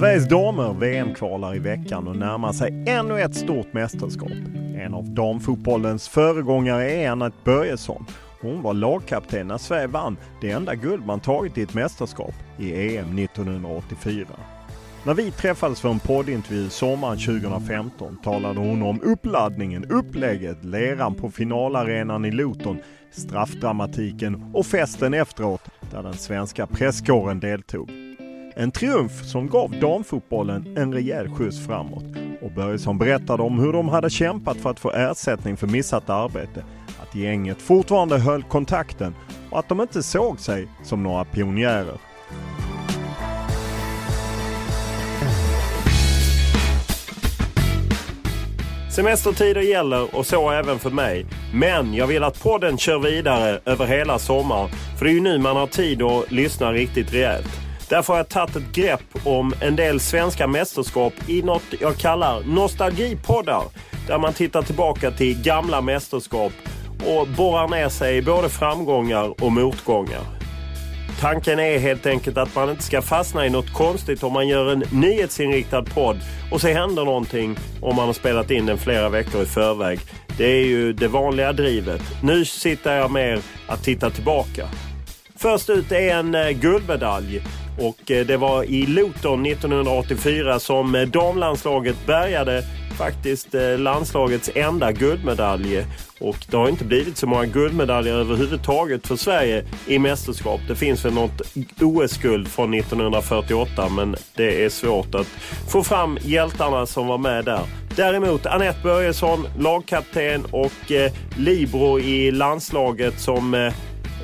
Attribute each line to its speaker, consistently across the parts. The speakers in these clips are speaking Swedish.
Speaker 1: Sveriges damer VM-kvalar i veckan och närmar sig ännu ett stort mästerskap. En av damfotbollens föregångare är Anette Börjesson. Hon var lagkapten när Sverige vann det enda guld man tagit i ett mästerskap i EM 1984. När vi träffades för en poddintervju sommaren 2015 talade hon om uppladdningen, upplägget, leran på finalarenan i Luton, straffdramatiken och festen efteråt där den svenska presskåren deltog. En triumf som gav damfotbollen en rejäl skjuts framåt. Och Börjesson berättade om hur de hade kämpat för att få ersättning för missat arbete, att gänget fortfarande höll kontakten och att de inte såg sig som några pionjärer. Semestertider gäller och så även för mig. Men jag vill att podden kör vidare över hela sommaren. För det är ju nu man har tid att lyssna riktigt rejält. Därför har jag tagit ett grepp om en del svenska mästerskap i något jag kallar nostalgipoddar. Där man tittar tillbaka till gamla mästerskap och borrar ner sig i både framgångar och motgångar. Tanken är helt enkelt att man inte ska fastna i något konstigt om man gör en nyhetsinriktad podd och så händer någonting om man har spelat in den flera veckor i förväg. Det är ju det vanliga drivet. Nu sitter jag mer att titta tillbaka. Först ut är en eh, guldmedalj och eh, det var i Luton 1984 som eh, damlandslaget bärgade faktiskt landslagets enda guldmedalj. Och det har inte blivit så många guldmedaljer överhuvudtaget för Sverige i mästerskap. Det finns väl något OS-guld från 1948 men det är svårt att få fram hjältarna som var med där. Däremot Anette Börjesson, lagkapten och eh, Libro i landslaget som eh,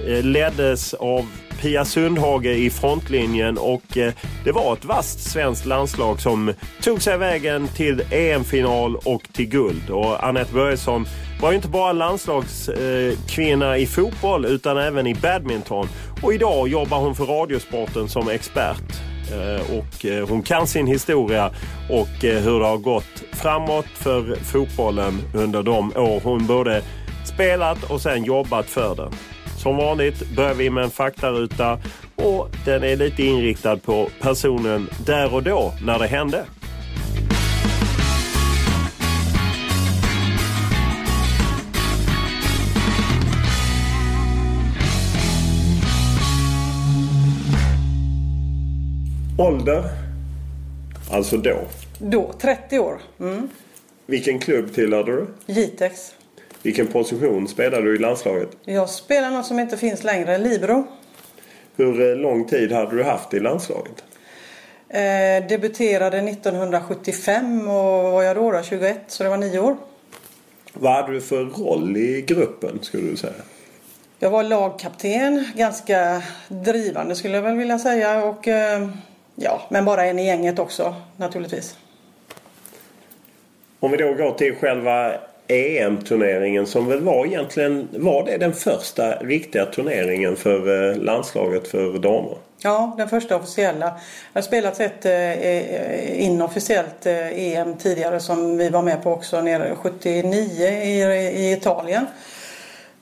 Speaker 1: Eh, leddes av Pia Sundhage i frontlinjen och eh, det var ett vasst svenskt landslag som tog sig vägen till EM-final och till guld. Och Anette Börjesson var ju inte bara landslagskvinna eh, i fotboll utan även i badminton. Och idag jobbar hon för Radiosporten som expert. Och hon kan sin historia och hur det har gått framåt för fotbollen under de år hon både spelat och sen jobbat för den. Som vanligt börjar vi med en faktaruta och den är lite inriktad på personen där och då när det hände. Ålder? Alltså då?
Speaker 2: Då, 30 år. Mm.
Speaker 1: Vilken klubb tillhörde du?
Speaker 2: Jitex.
Speaker 1: Vilken position spelar du i landslaget?
Speaker 2: Jag spelar något som inte finns längre, libero.
Speaker 1: Hur eh, lång tid hade du haft i landslaget?
Speaker 2: Eh, debuterade 1975 och var jag då, då 21 så det var nio år.
Speaker 1: Vad hade du för roll i gruppen skulle du säga?
Speaker 2: Jag var lagkapten, ganska drivande skulle jag väl vilja säga och eh, ja, men bara en i gänget också naturligtvis.
Speaker 1: Om vi då går till själva EM-turneringen som väl var egentligen var det den första riktiga turneringen för eh, landslaget för damer?
Speaker 2: Ja, den första officiella. Det har spelats ett eh, eh, inofficiellt eh, EM tidigare som vi var med på också nere 79 i, i Italien.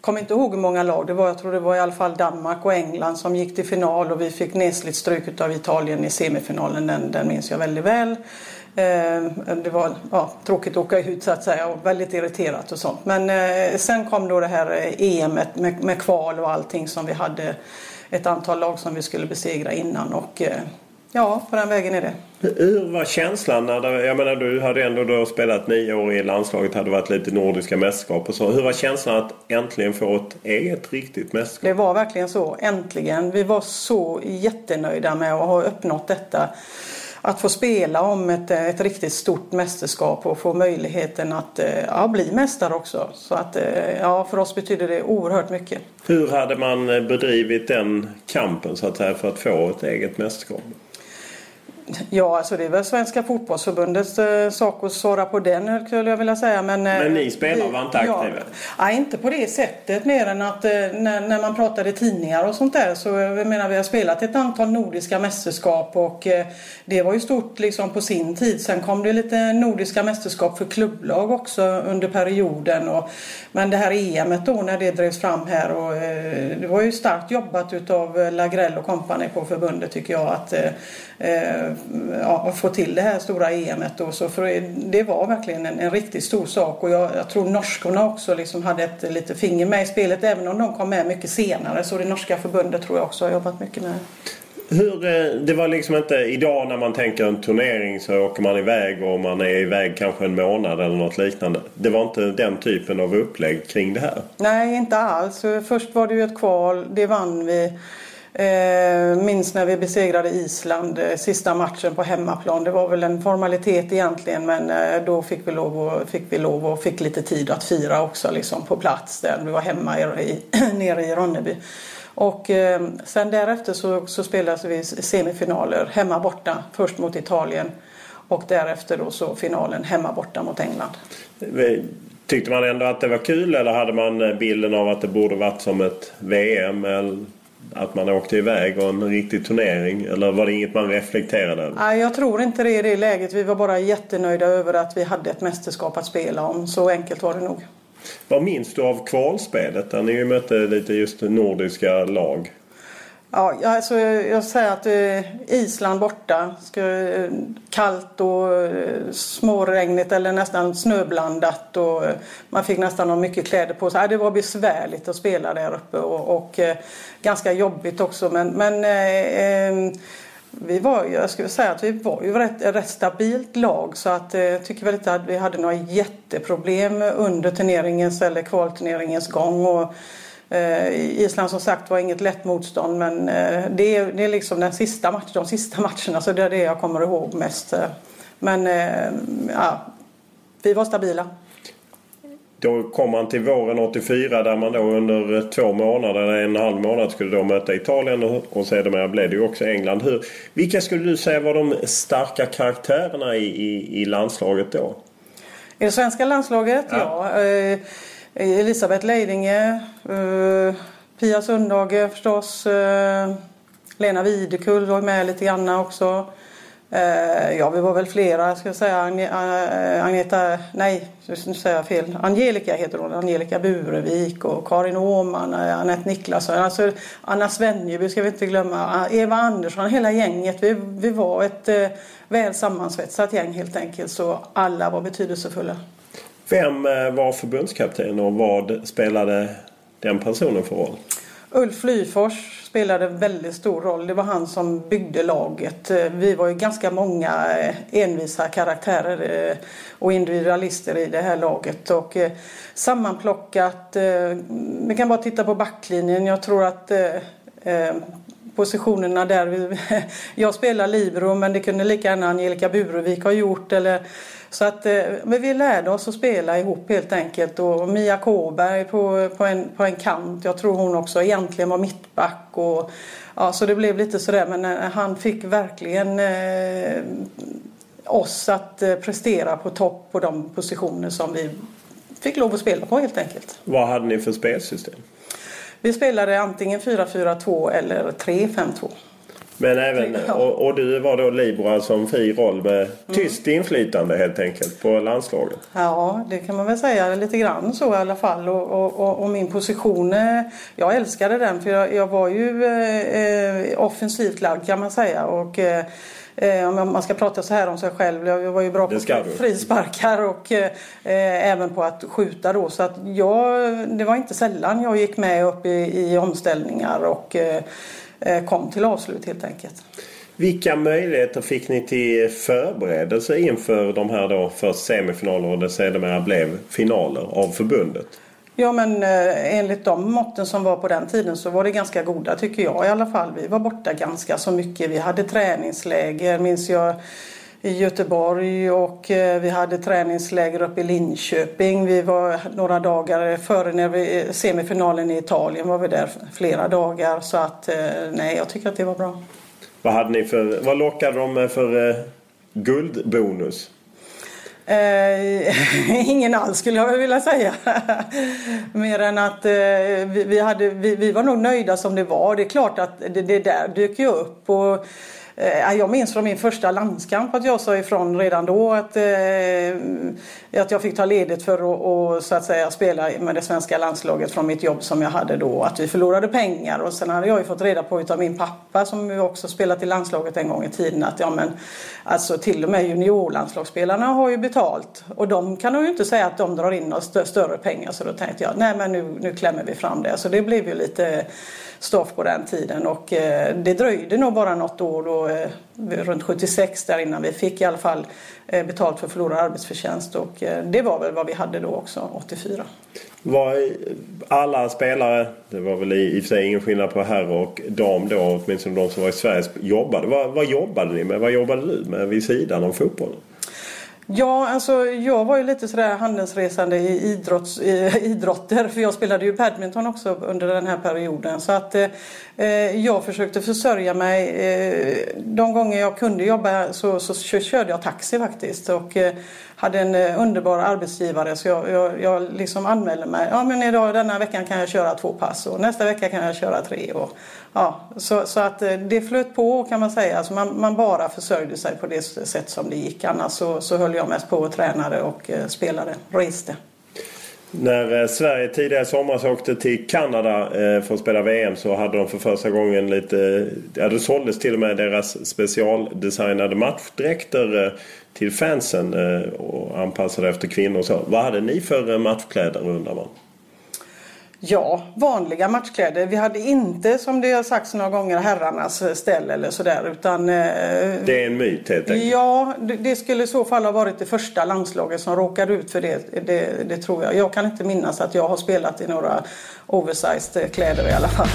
Speaker 2: Kommer inte ihåg hur många lag det var. Jag tror det var i alla fall Danmark och England som gick till final och vi fick nesligt stryk av Italien i semifinalen. Den, den minns jag väldigt väl. Eh, det var ja, tråkigt att åka ut så att säga och väldigt irriterat och sånt. Men eh, sen kom då det här EMet med, med kval och allting som vi hade ett antal lag som vi skulle besegra innan och eh, ja, på den vägen är det.
Speaker 1: Hur var känslan? När det, jag menar du hade ändå då spelat nio år i landslaget, hade varit lite nordiska mästerskap och så. Hur var känslan att äntligen få ett eget riktigt mästerskap?
Speaker 2: Det var verkligen så, äntligen. Vi var så jättenöjda med att ha uppnått detta att få spela om ett, eh, ett riktigt stort mästerskap och få möjligheten att eh, ja, bli mästare också. Så att eh, ja, för oss betyder det oerhört mycket.
Speaker 1: Hur hade man bedrivit den kampen så att säga för att få ett eget mästerskap?
Speaker 2: Ja, alltså det är väl Svenska fotbollsförbundets eh, sak att svara på den skulle jag vilja säga. Men,
Speaker 1: eh, men ni spelare var inte aktiva? Ja,
Speaker 2: nej, inte på det sättet mer än att eh, när, när man pratade tidningar och sånt där så jag menar vi har spelat ett antal nordiska mästerskap och eh, det var ju stort liksom på sin tid. Sen kom det lite nordiska mästerskap för klubblag också under perioden. Och, men det här EMet då när det drevs fram här och eh, det var ju starkt jobbat utav Lagrell och kompani på förbundet tycker jag att eh, eh ja, få till det här stora EMet. Och så, för det var verkligen en, en riktigt stor sak och jag, jag tror norskorna också liksom hade ett lite finger med i spelet även om de kom med mycket senare. Så det norska förbundet tror jag också har jobbat mycket med.
Speaker 1: Hur, eh, det var liksom inte idag när man tänker en turnering så åker man iväg och man är iväg kanske en månad eller något liknande. Det var inte den typen av upplägg kring det här?
Speaker 2: Nej, inte alls. Först var det ju ett kval, det vann vi. Eh, minns när vi besegrade Island eh, sista matchen på hemmaplan. Det var väl en formalitet egentligen men eh, då fick vi, lov och, fick vi lov och fick lite tid att fira också liksom, på plats där. Vi var hemma i, nere i Ronneby. Och eh, sen därefter så, så spelade vi semifinaler hemma borta. Först mot Italien och därefter då så finalen hemma borta mot England.
Speaker 1: Eh, tyckte man ändå att det var kul eller hade man bilden av att det borde varit som ett VM? Eller? Att man åkte iväg och en riktig turnering? Eller var det inget man reflekterade över?
Speaker 2: Nej, jag tror inte det i det läget. Vi var bara jättenöjda över att vi hade ett mästerskap att spela om. Så enkelt var det nog.
Speaker 1: Vad minns du av kvalspelet där ni mötte lite just nordiska lag?
Speaker 2: Ja, alltså, jag säger att eh, Island borta. Eh, kallt och eh, småregnigt eller nästan snöblandat. Och eh, man fick nästan ha mycket kläder på sig. Det var besvärligt att spela där uppe och, och eh, ganska jobbigt också. Men, men eh, ehm, vi var, jag skulle säga att vi var ju rätt, rätt stabilt lag så att eh, jag tycker väl inte att vi hade några jätteproblem under turneringens eller kvalturneringens gång. Och, Island som sagt var inget lätt motstånd men eh, det är, det är liksom den sista match, de sista matcherna så det är det jag kommer ihåg mest. Eh. Men ja, vi var stabila.
Speaker 1: Då kom man till våren 84 där man då under två månader, en halv månad skulle då möta Italien och, sedermera blev det ju också England. Hur, vilka skulle du säga var de starka karaktärerna i, i, i landslaget då?
Speaker 2: I det svenska landslaget? Ja. ja Eh, Elisabeth Leidinge, eh, Pia Sundhage förstås, eh, Lena Videkull var med lite grann också. Ja, vi var väl flera, ska jag säga. Agneta, nej, nu säger jag fel. Angelica heter hon. Angelica Burevik och Karin Åhman, Anette Niklasson. Alltså Anna Svenjeby ska vi inte glömma. Eva Andersson, hela gänget. Vi, vi var ett väl sammansvetsat gäng helt enkelt. Så alla var betydelsefulla.
Speaker 1: Vem eh, var förbundskapten och vad spelade den personen för roll?
Speaker 2: Ulf Lyfors spelade väldigt stor roll. Det var han som byggde laget. Eh, vi var ju ganska många eh, envisa karaktärer och individualister i det här laget. Och sammanplockat, vi kan bara titta på backlinjen. Jag tror att positionerna där, jag spelar libero men det kunde lika gärna Angelica Burevik ha gjort. Eller så att, eh, men vi lärde oss att spela ihop helt enkelt. Och Mia Kåberg på, på, en, på en kant. Jag tror hon också egentligen var mittback. Och, ja, så det blev lite sådär. Men eh, han fick verkligen eh, oss att eh, prestera på topp på de positioner som vi fick lov att spela på helt enkelt.
Speaker 1: Vad hade ni för spelsystem?
Speaker 2: Vi spelade antingen 4-4-2 eller 3-5-2.
Speaker 1: Men även, och, och, du var då alltså en fri roll med tyst mm. inflytande helt enkelt på landslaget?
Speaker 2: Ja, det kan man väl säga lite grann så i alla fall. Och, och, och min position, eh, jag älskade den för jag, jag var ju eh, offensivt lagd kan man säga. Och, eh, Eh, om man ska prata så här om sig själv. Jag var ju bra på frisparkar och eh, även på att skjuta då. Så att jag, det var inte sällan jag gick med upp i, i omställningar och eh, eh kom till avslut helt enkelt.
Speaker 1: Vilka möjligheter fick ni till förberedelse inför de här då först semifinaler och det sedermera blev finaler av förbundet?
Speaker 2: Ja men eh, enligt de måtten som var på den tiden så var det ganska goda tycker jag i alla fall. Vi var borta ganska så mycket. Vi hade träningsläger minns jag i Göteborg och eh, vi hade träningsläger uppe i Linköping. Vi var några dagar före när vi, eh, semifinalen i Italien var vi där flera dagar så att nej jag tycker att det var bra.
Speaker 1: Vad hade ni för, vad lockade de med för eh, guldbonus?
Speaker 2: Eh, ingen alls skulle jag vilja säga. Mer än att eh, vi, vi, hade, vi, vi, var nog nöjda som det var. Det är klart att det, det där dök ju upp. Och, Eh, jag minns från min första landskamp att jag sa ifrån redan då att, eh, att jag fick ta ledigt för att och, så att säga, spela med det svenska landslaget från mitt jobb som jag hade då. Att vi förlorade pengar och sen hade jag ju fått reda på av min pappa som ju också spelat i landslaget en gång i tiden att ja men alltså till och med juniorlandslagsspelarna har ju betalt och de kan ju inte säga att de drar in st större pengar så då tänkte jag nej men nu, nu klämmer vi fram det. Så det blev ju lite stoff på den tiden och eh, det dröjde nog bara något år då, eh, runt 76 där innan vi fick i alla fall eh, betalt för förlorad arbetsförtjänst och det var väl vad vi hade då också 84.
Speaker 1: Var alla spelare, det var väl i, i och för sig ingen skillnad på herr och dam då, åtminstone de som var i Sverige, jobbade. Vad, vad jobbade ni med? Vad jobbade du med vid sidan av fotbollen?
Speaker 2: Ja, alltså jag var ju lite sådär handelsresande i, idrotts, i idrotter för jag spelade ju badminton också under den här perioden. Så att eh, eh jag försökte försörja mig. Eh, de gånger jag kunde jobba så, så körde jag taxi faktiskt och eh, hade en eh, underbar arbetsgivare så jag, jag, jag liksom anmälde mig. Ja men idag denna veckan kan jag köra två pass och nästa vecka kan jag köra tre. Och, ja, så, så att eh, det flöt på kan man säga. Alltså man, man bara försörjde sig på det sätt som det gick. Annars så, så höll jag mest på och tränade och eh, spelade, reste.
Speaker 1: När Sverige tidigare i somras åkte till Kanada för att spela VM så hade de för första gången lite... Ja, det såldes till och med deras specialdesignade matchdräkter till fansen och anpassade efter kvinnor och så. Vad hade ni för matchkläder undrar man?
Speaker 2: Ja, vanliga matchkläder. Vi hade inte som det har sagts några gånger herrarnas ställ eller sådär utan... Eh,
Speaker 1: det är en myt helt enkelt?
Speaker 2: Ja, det, det, skulle i så fall ha varit det första landslaget som råkade ut för det, det. Det tror jag. Jag kan inte minnas att jag har spelat i några oversized kläder i alla fall.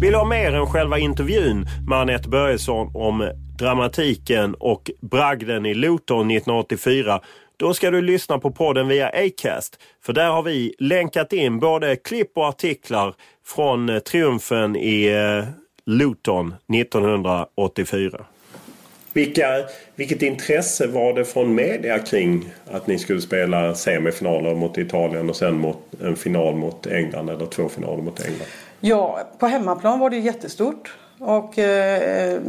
Speaker 1: Vill du ha mer än själva intervjun med Anette Börjesson om dramatiken och bragden i Luton 1984 då ska du lyssna på podden via Acast. För där har vi länkat in både klipp och artiklar från eh, triumfen i eh, Luton 1984. Vilka, vilket intresse var det från media kring att ni skulle spela semifinaler mot Italien och sen mot en final mot England eller två finaler mot England?
Speaker 2: Ja, på hemmaplan var det jättestort. Och eh,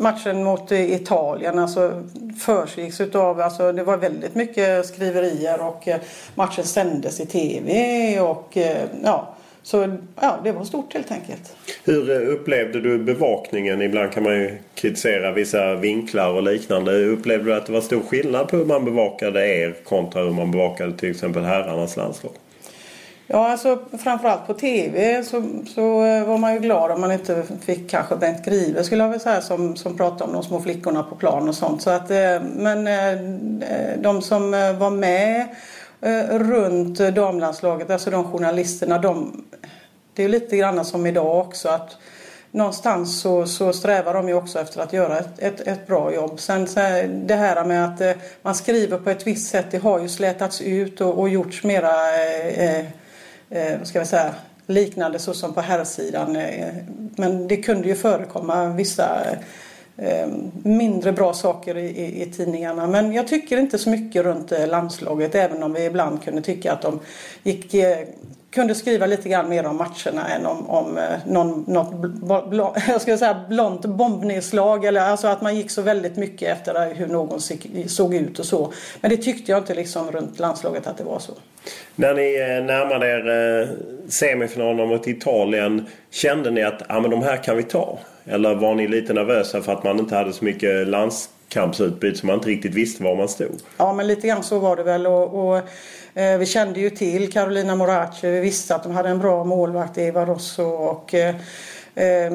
Speaker 2: matchen mot eh, Italien alltså försegicks utav, alltså det var väldigt mycket skriverier och eh, matchen sändes i tv och eh, ja, så ja, det var stort helt enkelt.
Speaker 1: Hur upplevde du bevakningen? Ibland kan man ju kritisera vissa vinklar och liknande. Upplevde du att det var stor skillnad på hur man bevakade er kontra hur man bevakade till exempel herrarnas landslag?
Speaker 2: Ja, alltså framförallt på tv så, så eh, var man ju glad om man inte fick kanske Bengt Grive skulle jag väl säga som, som pratade om de små flickorna på plan och sånt. Så att, eh, men eh, de som var med runt damlandslaget, alltså de journalisterna, de, det är lite grann som idag också att någonstans så, så strävar de ju också efter att göra ett, ett, ett bra jobb. Sen så här, det här med att man skriver på ett visst sätt, det har ju slätats ut och, och gjorts mera eh, eh, ska vi säga, liknande så som på herrsidan. Eh, men det kunde ju förekomma vissa eh, mindre bra saker i, i, i, tidningarna. Men jag tycker inte så mycket runt eh, landslaget även om vi ibland kunde tycka att de gick kunde skriva lite grann mer om matcherna än om, om eh, någon, något bl jag ska säga blont bombnedslag. Eller alltså att man gick så väldigt mycket efter hur någon såg ut och så. Men det tyckte jag inte liksom runt landslaget att det var så.
Speaker 1: När ni eh, närmade er semifinalerna semifinalen mot Italien kände ni att ah, men de här kan vi ta? Eller var ni lite nervösa för att man inte hade så mycket kampsutbyte så man inte riktigt visste var man stod?
Speaker 2: Ja men lite grann så var det väl. och, och Eh, vi kände ju till Carolina Morace. Vi visste att de hade en bra målvakt, Eva Rosso och eh, eh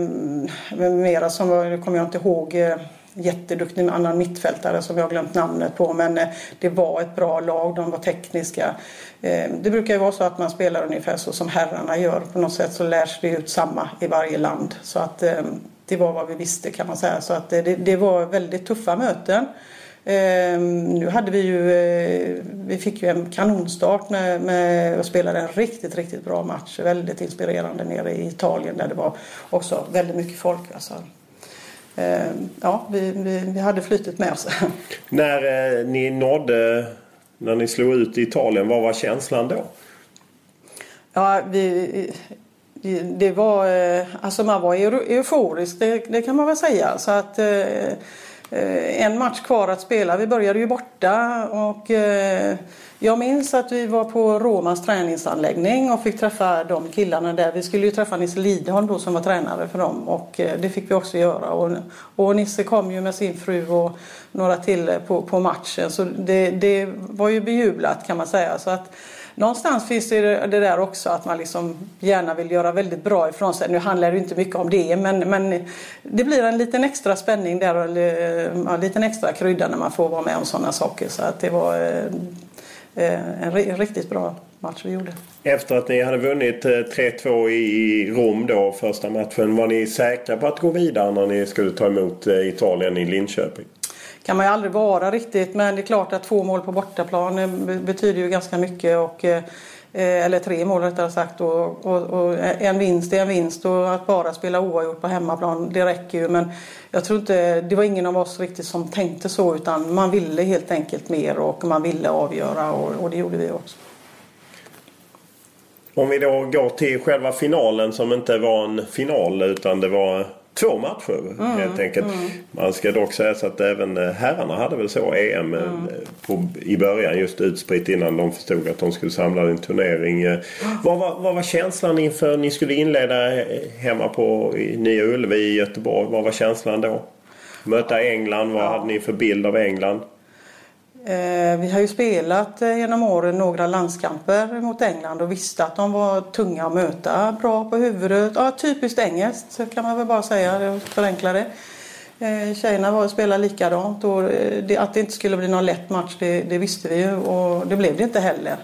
Speaker 2: mera som var, nu kommer jag inte ihåg, eh, jätteduktig annan mittfältare som jag har glömt namnet på. Men eh, det var ett bra lag, de var tekniska. Eh, det brukar ju vara så att man spelar ungefär så som herrarna gör. På något sätt så lärs det ut samma i varje land. Så att ehm, det var vad vi visste kan man säga. Så att det, det var väldigt tuffa möten. Eh, nu hade vi ju, eh, vi fick ju en kanonstart med, med och spelade en riktigt, riktigt bra match. Väldigt inspirerande nere i Italien där det var också väldigt mycket folk. Alltså. Eh, ja, vi, vi, vi, hade flytet med oss.
Speaker 1: När eh, ni nådde, när ni slog ut Italien, vad var känslan då?
Speaker 2: Ja, vi, det var, eh, alltså man var euforisk, det, det kan man väl säga. Så att eh, eh, en match kvar att spela. Vi började ju borta och eh, jag minns att vi var på Romas träningsanläggning och fick träffa de killarna där. Vi skulle ju träffa Nisse Lidholm då som var tränare för dem och eh, det fick vi också göra. Och, och Nisse kom ju med sin fru och några till på, på matchen så det, det var ju bejublat kan man säga. Så att, någonstans finns det det där också att man liksom gärna vill göra väldigt bra ifrån sig. Nu handlar det inte mycket om det men, men det blir en liten extra spänning där och eh, en liten extra krydda när man får vara med om sådana saker. Så att det var eh, eh en riktigt bra match vi gjorde.
Speaker 1: Efter att ni hade vunnit eh, 3-2 i Rom då första matchen. Var ni säkra på att gå vidare när ni skulle ta emot Italien i Linköping?
Speaker 2: Kan man ju aldrig vara riktigt men det är klart att två mål på bortaplan eh, betyder ju ganska mycket. Och, eh, eh, eller tre mål rättare sagt och, och, och, en vinst är en vinst och att bara spela oavgjort på hemmaplan det räcker ju men jag tror inte, det var ingen av oss riktigt som tänkte så utan man ville helt enkelt mer och man ville avgöra och, och det gjorde vi också.
Speaker 1: Om vi då går till själva finalen som inte var en final utan det var två matcher mm, helt enkelt. Mm. Man ska dock säga så att även eh, herrarna hade väl så EM eh, mm. på, i början just utspritt innan de förstod att de skulle samla en turnering. Eh, vad var, vad var känslan inför ni skulle inleda hemma på Nya Ullevi i Göteborg? Vad var känslan då? Möta England, vad ja. hade ni för bild av England?
Speaker 2: Eh, vi har ju spelat eh, genom åren några landskamper mot England och visste att de var tunga att möta. Bra på huvudet. Ja, typiskt engelskt kan man väl bara säga. förenkla det. Eh, tjejerna var och spelade likadant och att det inte skulle bli någon lätt match det, det visste vi ju och det blev det inte heller.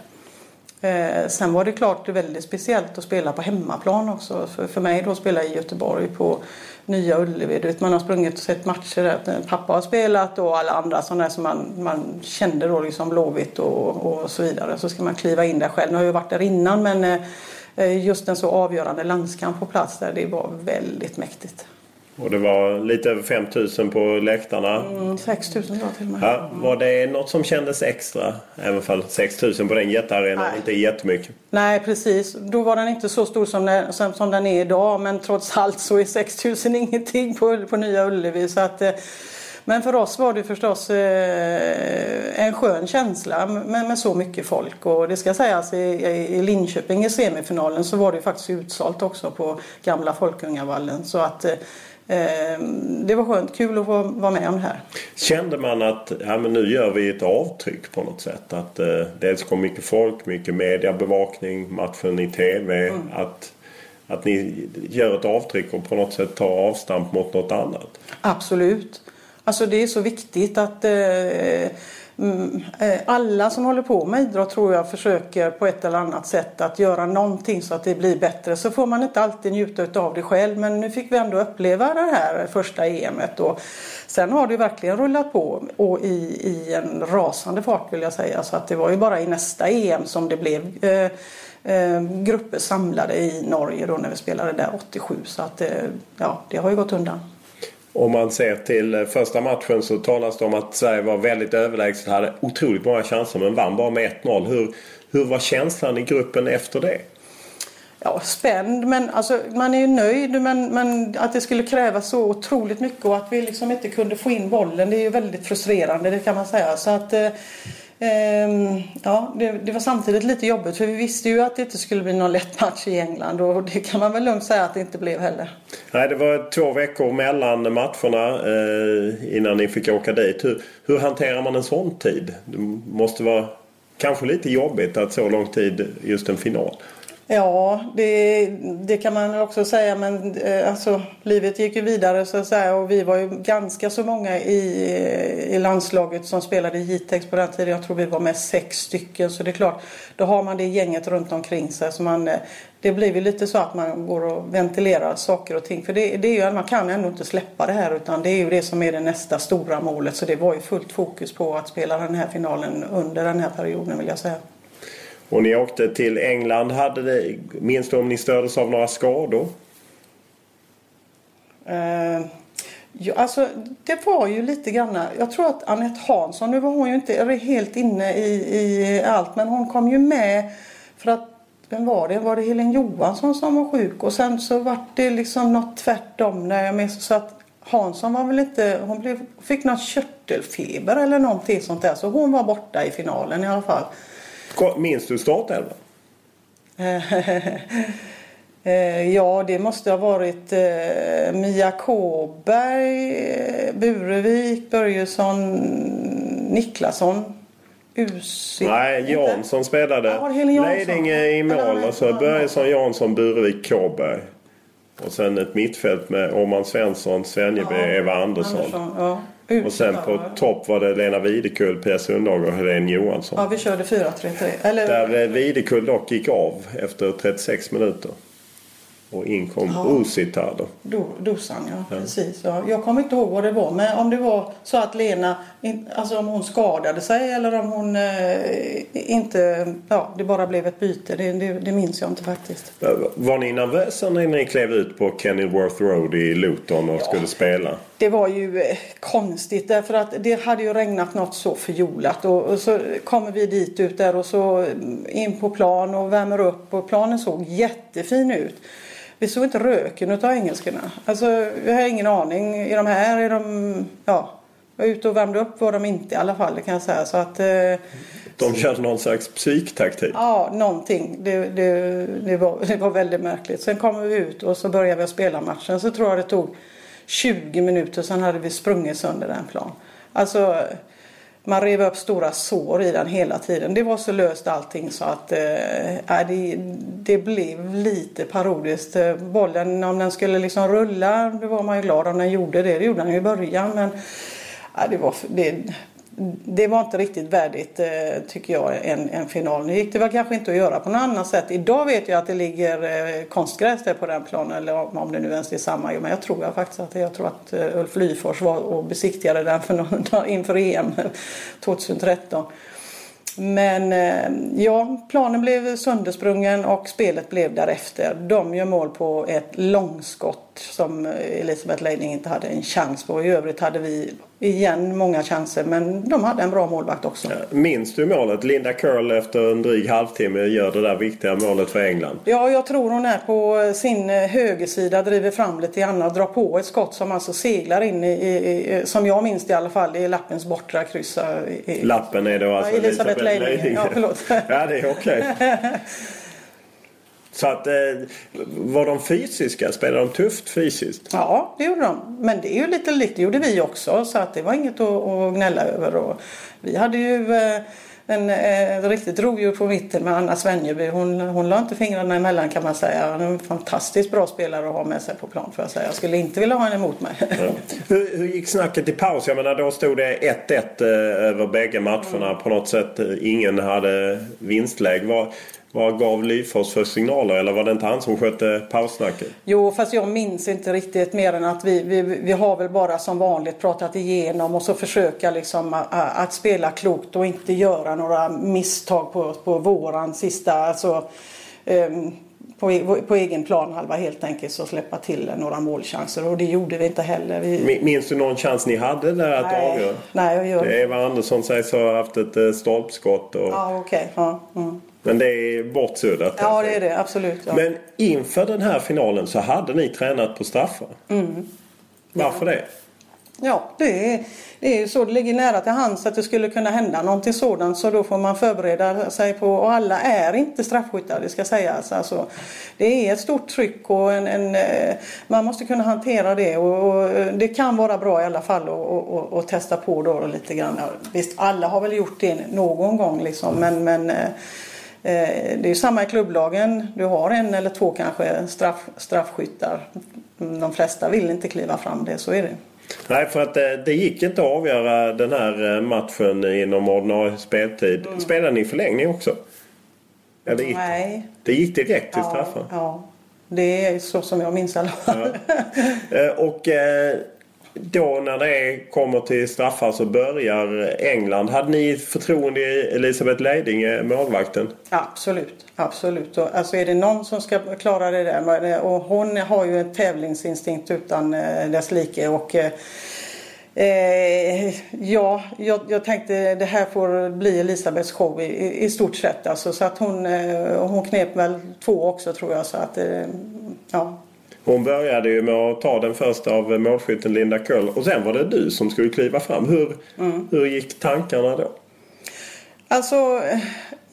Speaker 2: Sen var det klart väldigt speciellt att spela på hemmaplan också. För, för mig då spela i Göteborg på Nya Ullevi. Du vet, man har sprungit och sett matcher där pappa har spelat och alla andra sådana som man, man kände då liksom Blåvitt och, och så vidare. Så ska man kliva in där själv. Nu har jag varit där innan men eh, eh, just en så avgörande landskamp på plats där det var väldigt mäktigt.
Speaker 1: Och det var lite över 5000 på läktarna.
Speaker 2: Mm, 6000 var till och med.
Speaker 1: Ja, var det något som kändes extra? Även om 6000 på den jättearenan inte är jättemycket.
Speaker 2: Nej precis. Då var den inte så stor som den, som, som den är idag. Men trots allt så är 6000 ingenting på, på Nya Ullevi. Så att, eh, men för oss var det förstås eh, en skön känsla med, med, så mycket folk. Och det ska sägas i, i Linköping i semifinalen så var det faktiskt utsålt också på gamla Folkungavallen. Så att eh, det var skönt, kul att få vara med om det här.
Speaker 1: Kände man att ja, men nu gör vi ett avtryck på något sätt? Att eh, dels kom mycket folk, mycket mediebevakning, matchen i TV. Mm. Att, att ni gör ett avtryck och på något sätt tar avstamp mot något annat?
Speaker 2: Absolut. Alltså det är så viktigt att eh, Mm, eh, alla som håller på med idrott tror jag försöker på ett eller annat sätt att göra någonting så att det blir bättre. Så får man inte alltid njuta av det själv men nu fick vi ändå uppleva det här första EMet. Och sen har det verkligen rullat på och i, i en rasande fart vill jag säga. Så att det var ju bara i nästa EM som det blev eh, eh, grupper samlade i Norge då när vi spelade där 87. Så att eh, ja, det har ju gått undan.
Speaker 1: Om man ser till eh, första matchen så talas det om att Sverige var väldigt överlägset. Hade otroligt många chanser men vann bara med 1-0. Hur, hur var känslan i gruppen efter det?
Speaker 2: Ja, spänd men alltså, man är ju nöjd men, men att det skulle krävas så otroligt mycket och att vi liksom inte kunde få in bollen det är ju väldigt frustrerande det kan man säga. Så att, eh, ehm, ja, det, det, var samtidigt lite jobbigt för vi visste ju att det inte skulle bli någon lätt match i England och det kan man väl lugnt säga att det inte blev heller.
Speaker 1: Nej, det var två veckor mellan matcherna eh, innan ni fick åka dit. Hur, hur hanterar man en sån tid? Det måste vara kanske lite jobbigt att så lång tid just en final.
Speaker 2: Ja, det, det kan man också säga men eh, alltså, livet gick ju vidare så att säga och vi var ju ganska så många i, i landslaget som spelade i Jitex på den tiden. Jag tror vi var med sex stycken så det är klart, då har man det gänget runt omkring sig. Så man, eh, det blir ju lite så att man går och ventilerar saker och ting. För det, det är ju, man kan ändå inte släppa det här utan det är ju det som är det nästa stora målet. Så det var ju fullt fokus på att spela den här finalen under den här perioden vill jag säga.
Speaker 1: Och ni åkte till England. Hade det, minns du om ni stördes av några skador?
Speaker 2: Uh, ja, alltså, det var ju lite grann. Jag tror att Annette Hansson, nu var hon ju inte helt inne i, i allt men hon kom ju med för att vem var det? Var det Helen Johansson som var sjuk? Och sen så vart det liksom något tvärtom när jag minns. Så att Hansson var väl inte, hon blev, fick någon körtelfeber eller någonting sånt där. Så hon var borta i finalen i alla fall.
Speaker 1: Minns du startelvan?
Speaker 2: Eh, ja, det måste ha varit eh, Mia Kåberg, eh, Burevik, Börjesson, Niklasson. Usi.
Speaker 1: Nej, Jansson spelade. Ja, Leidinge i mål och så Börjesson, Jansson, Burevik, Kåberg. Och sen ett mittfält med Åman Svensson, Svenjeby, ja, Eva Andersson. Andersson ja. Och sen på topp var det Lena Videkull, Pia Sundhage och Helene Johansson.
Speaker 2: Ja, vi körde 4-3-3. Eller...
Speaker 1: Där Videkull dock gick av efter 36 minuter. Och in kom ja. Usitar då.
Speaker 2: do. Dosan ja, ja. precis. Ja. Jag kommer inte ihåg vad det var men om det var så att Lena, alltså om hon skadade sig eller om hon eh, inte, ja det bara blev ett byte. Det, det, det, minns jag inte faktiskt.
Speaker 1: Var ni nervösa när ni klev ut på Kenilworth Road i Luton och ja. skulle spela?
Speaker 2: Det var ju eh, konstigt därför att det hade ju regnat något så förjolat och, och så kommer vi dit ut där och så mm, in på plan och värmer upp och planen såg jättefin ut. Vi såg inte röken av engelskorna. Alltså, vi har ingen aning. Är de här? Är de... Ja. Jag var ute och värmde upp var de inte i alla fall, det kan jag säga. Så att, eh,
Speaker 1: de körde någon slags psyktaktik?
Speaker 2: Ja, någonting. Det, det, det, var, det var väldigt märkligt. Sen kom vi ut och så började vi spela matchen. Så tror jag det tog 20 minuter, sen hade vi sprungit sönder den plan. Alltså, man rev upp stora sår i den hela tiden. Det var så löst allting så att eh, äh, det, det blev lite parodiskt. Eh, bollen, om den skulle liksom rulla, då var man ju glad om den gjorde det. Det gjorde den ju i början. Men eh, det, var, det, det var inte riktigt värdigt eh, tycker jag en, en final. Nu gick det väl kanske inte att göra på något annat sätt. Idag vet jag att det ligger eh, konstgräs där på den planen eller om det nu ens är samma. Men jag tror jag faktiskt att jag tror att eh, Ulf Lyfors var och besiktigade den för någon, inför EM 2013. Men ja, planen blev söndersprungen och spelet blev därefter. De gör mål på ett långskott som Elisabeth Leiding inte hade en chans på. I övrigt hade vi igen många chanser men de hade en bra målvakt också.
Speaker 1: Minns du målet? Linda Curl efter en dryg halvtimme gör det där viktiga målet för England.
Speaker 2: Ja, jag tror hon är på sin eh, högersida, driver fram lite grann och drar på ett skott som alltså seglar in i, i som jag minns det i alla fall, i lappens bortre kryss.
Speaker 1: Lappen är då alltså
Speaker 2: ja, Elisabeth Leiding. Ja, förlåt.
Speaker 1: ja, det är okej. Okay. Så att, eh, var de fysiska? Spelade de tufft fysiskt?
Speaker 2: Ja, det gjorde de. Men det är ju lite likt, det gjorde vi också. Så att det var inget att, att gnälla över. Och vi hade ju eh, en eh, riktigt rovdjur på mitten med Anna Svenjeby. Hon, hon la inte fingrarna emellan kan man säga. Hon är en fantastiskt bra spelare att ha med sig på plan för att säga. Jag skulle inte vilja ha henne emot mig. Ja.
Speaker 1: Hur, hur, gick snacket i paus? Jag menar då stod det 1-1 eh, över bägge matcherna. Mm. På något sätt ingen hade vinstläge. Var, vad gav Lyfors för signaler eller var det inte han som skötte paussnacket?
Speaker 2: Jo, fast jag minns inte riktigt mer än att vi, vi, vi har väl bara som vanligt pratat igenom och så försöka liksom att, att spela klokt och inte göra några misstag på, på våran sista, alltså um, på, på egen planhalva helt enkelt så släppa till några målchanser och det gjorde vi inte heller. Vi...
Speaker 1: Minns du någon chans ni hade där att
Speaker 2: Nej.
Speaker 1: avgöra?
Speaker 2: Nej, jag gör
Speaker 1: Det Eva Andersson sägs ha haft ett eh, stolpskott. Och...
Speaker 2: Ja, okej. Ja, mm.
Speaker 1: Men det är bortsuddat.
Speaker 2: ja, det är det absolut. Ja.
Speaker 1: Men inför den här finalen så hade ni tränat på straffar.
Speaker 2: Mm.
Speaker 1: Varför det?
Speaker 2: Ja, det är, det är ju så. Det ligger nära till hands att det skulle kunna hända någonting sådant så då får man förbereda sig på och alla är inte straffskyttar, det ska sägas. Alltså, det är ett stort tryck och en, en, eh, man måste kunna hantera det och, och det kan vara bra i alla fall att testa på då lite grann. Ja, Visst, alla har väl gjort det någon gång liksom men, men eh, eh, det är samma i klubblagen. Du har en eller två kanske straff, straffskyttar. De flesta vill inte kliva fram det, så är det.
Speaker 1: Nej, för att eh, det gick inte att avgöra den här eh, matchen inom ordinarie speltid. Spelade ni förlängning också? Eller gick,
Speaker 2: Mm. Nej.
Speaker 1: det gick direkt till
Speaker 2: Ja,
Speaker 1: straffar?
Speaker 2: ja, det är så som jag minns i alla fall.
Speaker 1: Eh, Och eh, då när det kommer till straffar så börjar England. Hade ni förtroende i Elisabeth Leidinge, målvakten?
Speaker 2: Absolut, absolut. Och, alltså är det någon som ska klara det där och hon har ju en tävlingsinstinkt utan eh, dess like och eh, Eh, ja, jag, jag tänkte det här får bli Elisabeths show i, i stort sett. Alltså, så att hon, eh, hon knep väl två också tror jag. Så att, eh, ja.
Speaker 1: Hon började ju med att ta den första av målskytten Linda Köll och sen var det du som skulle kliva fram. Hur,
Speaker 2: Mm.
Speaker 1: hur gick tankarna då?
Speaker 2: Alltså, eh,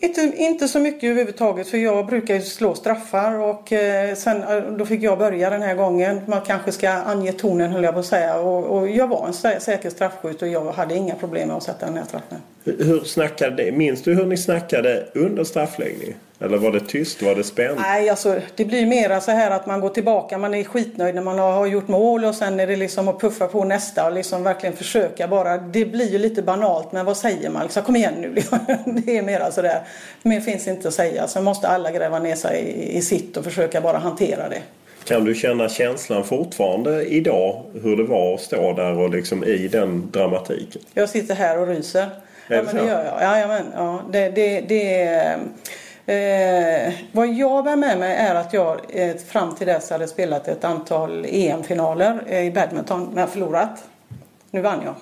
Speaker 2: inte, inte så mycket överhuvudtaget för jag brukar ju slå straffar och eh, sen eh, då fick jag börja den här gången. Man kanske ska ange tonen höll jag på att säga och, och jag var en sä- säker straffskytt och jag hade inga problem med att sätta den här straffen.
Speaker 1: Hur hur snackade, minns du hur ni snackade under straffläggning? Eller var det tyst? Var det spänt?
Speaker 2: Nej, alltså det blir mera så här att man går tillbaka, man är skitnöjd när man har gjort mål och sen är det liksom att puffa på nästa och liksom verkligen försöka bara. Det blir ju lite banalt men vad säger man? Liksom, kom igen nu. liksom. Det är mera sådär. Mer finns inte att säga. Sen måste alla gräva ner sig i, sitt och försöka bara hantera det.
Speaker 1: Kan du känna känslan fortfarande idag hur det var att stå där och liksom i den dramatiken?
Speaker 2: Jag sitter här och ryser.
Speaker 1: Är
Speaker 2: Ja,
Speaker 1: det
Speaker 2: men det
Speaker 1: så?
Speaker 2: gör jag. Ja, ja, men, ja, det, det, det, eh, vad jag bär med mig är att jag eh, fram till dess hade spelat ett antal EM-finaler eh, i badminton men jag förlorat. Nu vann jag.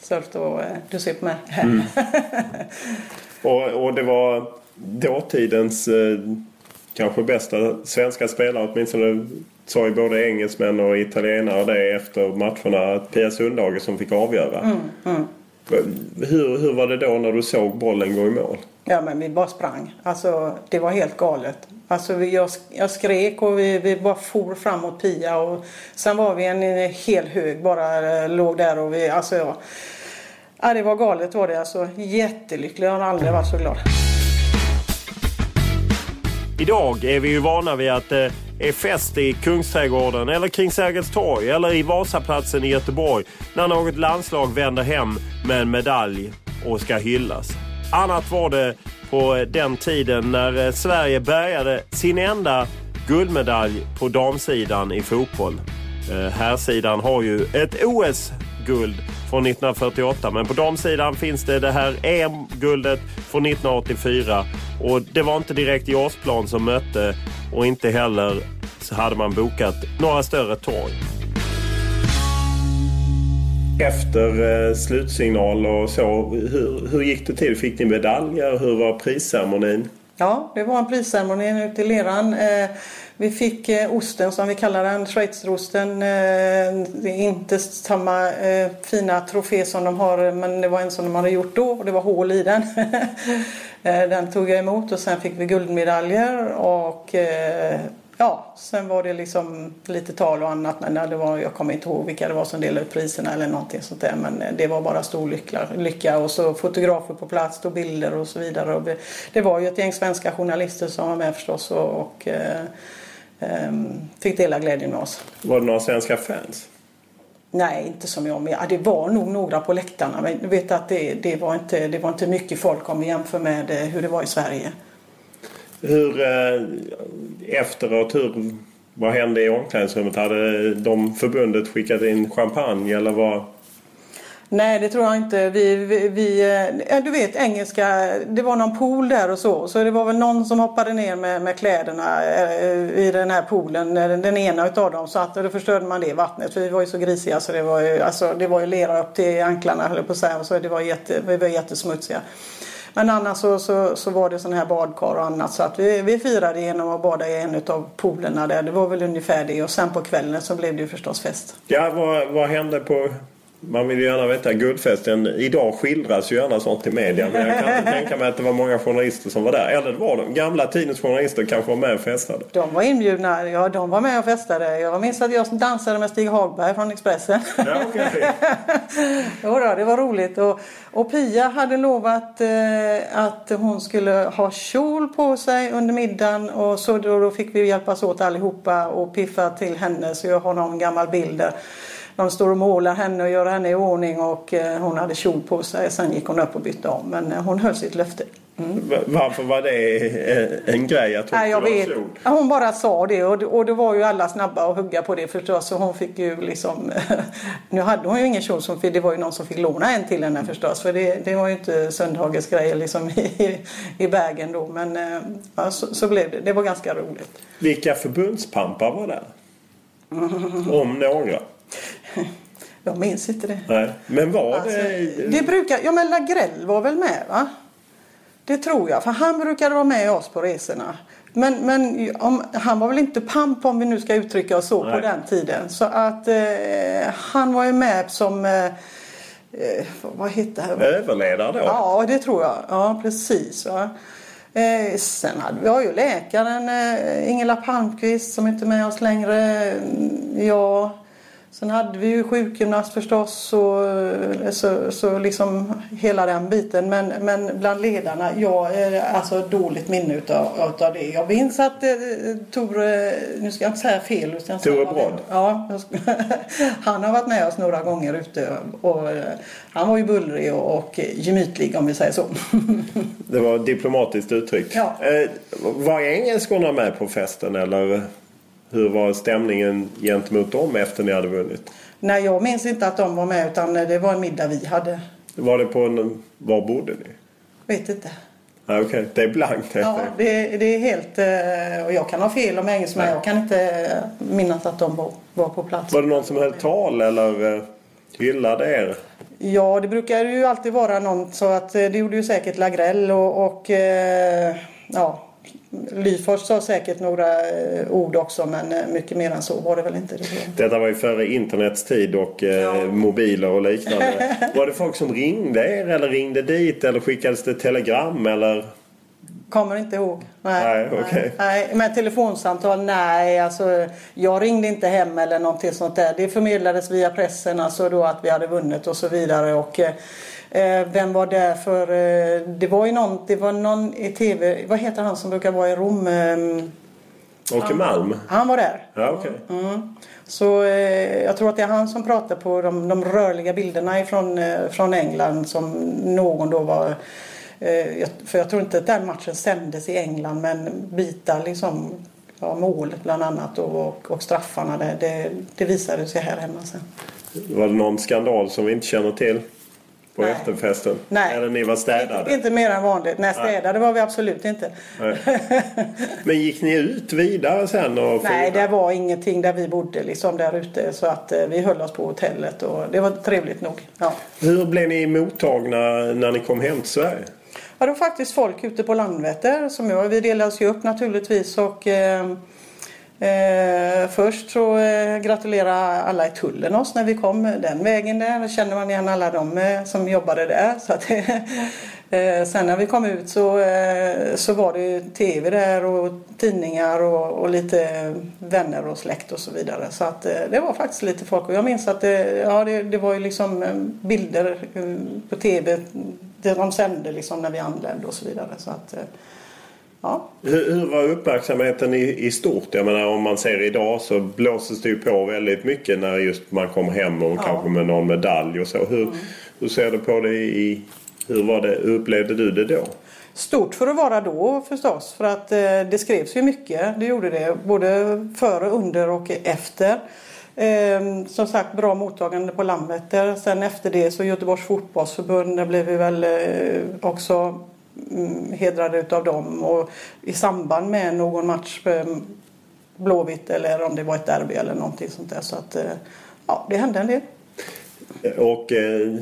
Speaker 2: Så då, eh, du ser på mig.
Speaker 1: Mm. Och, och det var dåtidens eh, kanske bästa svenska spelare åtminstone sa ju både engelsmän och italienare det efter matcherna. Pia Sundhage som fick avgöra. Hur, hur var det då när du såg bollen gå i mål?
Speaker 2: Ja men vi bara sprang. Alltså det var helt galet. Alltså vi, jag, jag skrek och vi, vi bara for fram mot Pia och sen var vi en, en hel hög bara eh, låg där och vi, alltså ja. Ja det var galet var det alltså. Jättelycklig. Jag har aldrig varit så glad.
Speaker 1: Idag är vi ju vana vid att det är fest i Kungsträdgården eller kring Sergels torg eller i Vasaplatsen i Göteborg när något landslag vänder hem med en medalj och ska hyllas. Annat var det på eh, den tiden när eh, Sverige bärgade sin enda guldmedalj på damsidan i fotboll. Eh, Herrsidan har ju ett OS-guld från 1948 men på damsidan finns det det här EM-guldet från 1984 och det var inte direkt JAS-plan som mötte och inte heller så hade man bokat några större torg. Efter eh, slutsignal och så, hur, hur gick det till? Fick ni medaljer? Hur var prisceremonin?
Speaker 2: Ja, det var en prisceremoni ute i leran. Eh, vi fick eh, osten som vi kallar den, schweizerosten. Det är inte samma fina trofé som de har men det var en som de hade gjort då och det var hål i den. den tog jag emot och sen fick vi guldmedaljer och ja, sen var det liksom lite tal och annat. När det var, jag kommer inte ihåg vilka det var som delade ut priserna eller någonting sånt där. Men eh, det var bara stor lycka, lycka och så fotografer på plats och bilder och så vidare. Och det- var ju ett gäng svenska journalister som var med förstås och, och eh, ehm, fick dela glädjen med oss.
Speaker 1: Var det några svenska fans?
Speaker 2: Nej, inte som jag. Men ja, det var nog några på läktarna. Men du vet att det, det, var inte, det var inte mycket folk om vi jämför med eh, hur det var i Sverige.
Speaker 1: Hur eh, efteråt, hur, vad hände i omklädningsrummet? Hade de förbundet skickat in champagne eller vad?
Speaker 2: Nej, det tror jag inte. Vi, vi, vi, eh, du vet engelska, det var någon pool där och så. Så det var väl någon som hoppade ner med, med kläderna eh, i den här poolen. Den, ena utav dem. Så att då förstörde man det vattnet. För vi var ju så grisiga så det var ju, alltså, det var ju lera upp till anklarna höll jag på att säga. Så det var jätte, vi var jättesmutsiga. Men annars så, så, så var det sådana här badkar och annat. Så att vi, vi firade genom att bada i en av poolerna där. Det var väl ungefär det. Och sen på kvällen så blev det ju förstås fest.
Speaker 1: Ja, vad, vad hände på man vill ju gärna veta guldfesten. Idag skildras ju gärna sånt i media. Men jag kan inte tänka mig att det var många journalister som var där. Eller det var de. Gamla tidens journalister kanske var med och festade.
Speaker 2: De var inbjudna. Ja, de var med och festade. Jag minns att jag dansade med Stig Hagberg från Expressen.
Speaker 1: Ja, okay.
Speaker 2: jo, då, det var roligt. Och, och Pia hade lovat eh, att hon skulle ha kjol på sig under middagen. Och så då, då fick vi hjälpas åt allihopa och piffa till henne. Så jag har någon gammal bild där de står och målar henne och gör henne i ordning och eh, hon hade kjol på sig. Sen gick hon upp och bytte om. Men eh, hon höll sitt löfte.
Speaker 1: Mm. Varför var det en grej att hon
Speaker 2: Nej, jag vet. Hon bara sa det och, och då var ju alla snabba att hugga på det förstås. Så hon fick ju liksom... nu hade hon ju ingen kjol som det var ju någon som fick låna en till henne förstås. För det, det var ju inte Sundhages grej liksom i, i vägen då. Men eh, ja, så, så, blev det. Det var ganska roligt.
Speaker 1: Vilka förbundspampar var det? Mm. Om några?
Speaker 2: Jag minns inte det.
Speaker 1: Nej. Men var alltså, det...
Speaker 2: Det brukar... Ja men Lagrell var väl med va? Det tror jag. För han brukade vara med oss på resorna. Men, men om, han var väl inte pamp om vi nu ska uttrycka oss så Nej. på den tiden. Så att eh, han var ju med som eh, eh vad heter det?
Speaker 1: Överledare då?
Speaker 2: Ja det tror jag. Ja precis. Va? Eh, sen hade vi har ju läkaren eh, Ingela Palmqvist som inte är med oss längre. Ja, Sen hade vi ju sjukgymnast förstås och så, så liksom hela den biten. Men, men bland ledarna, jag är alltså dåligt minne utav, utav det. Jag minns att eh, Tore, nu ska jag inte säga fel. Utan
Speaker 1: Tore Brodd?
Speaker 2: Ja, han har varit med oss några gånger ute och eh, han var ju bullrig och, och gemytlig om vi säger så.
Speaker 1: det var diplomatiskt uttryckt.
Speaker 2: Ja.
Speaker 1: Eh, var engelskorna med på festen eller? Hur var stämningen gentemot dem efter ni hade vunnit?
Speaker 2: Nej, jag minns inte att de var med utan det var en middag vi hade.
Speaker 1: Var det på en... Var bodde ni?
Speaker 2: Vet inte.
Speaker 1: Ah, Okej, okay. det är blankt.
Speaker 2: Ja, det, det, är helt... Eh, och jag kan ha fel om engelska men jag kan inte eh, minnas att de var, var på plats.
Speaker 1: Var det någon som höll tal eller eh, hyllade er?
Speaker 2: Ja, det brukar ju alltid vara någon så att det gjorde ju säkert Lagrell och, och ja, Lyfors sa säkert några eh, ord också men eh, mycket mer än så var det väl inte. Det
Speaker 1: Detta var ju före internets tid och eh, ja. mobiler och liknande. var det folk som ringde er eller ringde dit eller skickades det telegram eller?
Speaker 2: Kommer inte ihåg. Nej,
Speaker 1: nej, okay.
Speaker 2: nej. Men telefonsamtal, nej. Alltså, jag ringde inte hem eller någonting sånt där. Det förmedlades via pressen, alltså då att vi hade vunnit och så vidare. Och, Eh, vem var där för... Eh, det var ju någon, det var någon i tv. Vad heter han som brukar vara i Rom?
Speaker 1: Eh, Åke Malm?
Speaker 2: Han var där.
Speaker 1: Ja, okay.
Speaker 2: Mm. Så eh, jag tror att det är han som pratar på de, de rörliga bilderna ifrån, eh, från England som någon då var eh, för jag tror inte att den matchen sändes i England men bitar liksom ja, målet bland annat och, och, och straffarna det, det, det visade sig här hemma sen.
Speaker 1: Var det någon skandal som vi inte känner till? På Nej. efterfesten?
Speaker 2: Nej.
Speaker 1: Eller ni var städade?
Speaker 2: Inte, inte mer än vanligt. Nej, städade var vi absolut inte.
Speaker 1: Men gick ni ut vidare sen? Och
Speaker 2: Nej, det var ingenting där vi bodde liksom där ute. Så att eh, vi höll oss på hotellet och det var trevligt nog. Ja.
Speaker 1: Hur blev ni mottagna när ni kom hem till Sverige?
Speaker 2: Ja, det var faktiskt folk ute på Landvetter som jag. Vi delades ju upp naturligtvis och eh, Eh, först så eh, gratulerade alla i tullen oss när vi kom den vägen där. Då kände man igen alla de eh, som jobbade där. Så att, eh, sen när vi kom ut så, eh, så var det tv där och tidningar och, och, lite vänner och släkt och så vidare. Så att, eh, det var faktiskt lite folk och jag minns att det, ja, det, det var ju liksom eh, bilder eh, på tv Det de sände liksom när vi anlände och så vidare. Så att, Ja.
Speaker 1: Hur, hur var uppmärksamheten i, i stort? Jag menar om man ser idag så blåses det ju på väldigt mycket när just man kommer hem och ja. kanske med någon medalj och så. Hur, mm. hur ser du på det i... Hur var det, upplevde du det då?
Speaker 2: Stort för att vara då förstås. För att eh, det skrevs ju mycket. Det gjorde det. Både före, under och efter. Eh, som sagt bra mottagande på Landvetter. Sen efter det så Göteborgs fotbollsförbund, där blev vi väl eh, också hedrade utav dem och i samband med någon match eh, Blåvitt eller om det var ett derby eller någonting sånt där. Så att eh, ja, det hände en del.
Speaker 1: Och eh,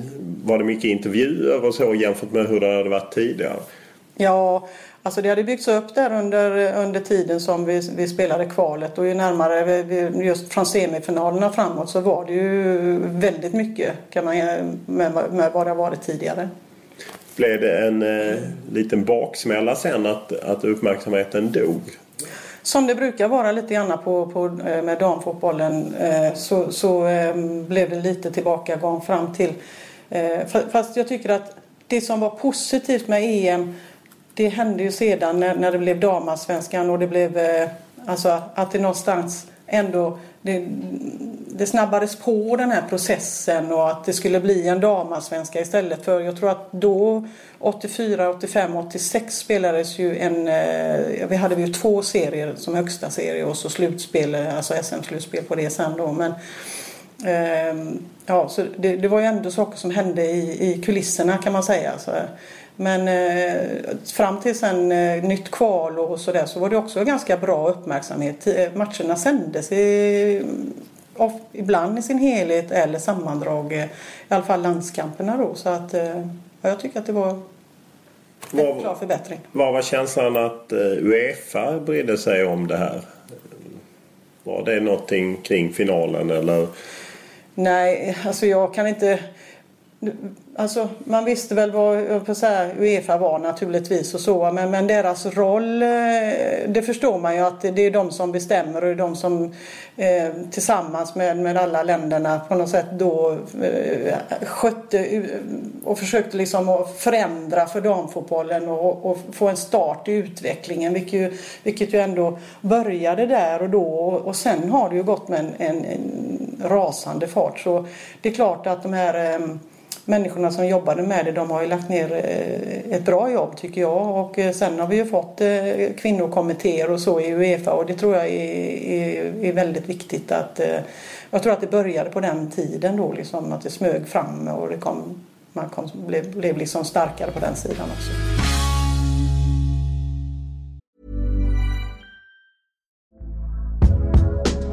Speaker 1: var det mycket intervjuer och så jämfört med hur det hade varit tidigare?
Speaker 2: Ja, alltså det hade byggts upp där under, under tiden som vi, vi spelade kvalet och ju närmare vi, just från semifinalerna framåt så var det ju väldigt mycket kan man, med, med vad det har varit tidigare.
Speaker 1: Blev det en eh, liten baksmälla sen att, att uppmärksamheten dog?
Speaker 2: Som det brukar vara lite grann på, på, eh, med damfotbollen eh, så, så eh, blev det lite tillbakagång fram till. Eh, fast jag tycker att det som var positivt med EM det hände ju sedan när, när det blev damallsvenskan och det blev eh, alltså att det någonstans ändå det, det snabbades på den här processen och att det skulle bli en damallsvenska istället för jag tror att då 84, 85, 86 spelades ju en, eh, vi hade ju två serier som högsta serie och så slutspel, alltså SM-slutspel på det sen då men eh, ja, så det, det, var ju ändå saker som hände i, i kulisserna kan man säga. Så, men eh, fram till sen eh, nytt kval och sådär så var det också ganska bra uppmärksamhet. Eh, matcherna sändes i, of, ibland i sin helhet eller sammandrag, i alla fall landskamperna då. Så att eh, jag tycker att det var en klar förbättring.
Speaker 1: Vad var känslan att eh, Uefa brydde sig om det här? Var det någonting kring finalen eller?
Speaker 2: Nej, alltså jag kan inte Alltså, man visste väl vad så här, Uefa var naturligtvis och så men, men deras roll, eh, det förstår man ju att det är de som bestämmer och det är de som eh, tillsammans med, med alla länderna på något sätt då eh, skötte och försökte liksom förändra för damfotbollen och, och få en start i utvecklingen vilket ju, vilket ju ändå började där och då. Och, och sen har det ju gått med en, en, en rasande fart. Så det är klart att de här eh, människorna som jobbade med det de har ju lagt ner eh, ett bra jobb tycker jag och eh, sen har vi ju fått eh, kvinnokommittéer och så i Uefa och det tror jag är, är, är väldigt viktigt att jag tror att det började på den tiden då liksom att det smög fram och det kom, man kom, blev, blev liksom starkare på den sidan också.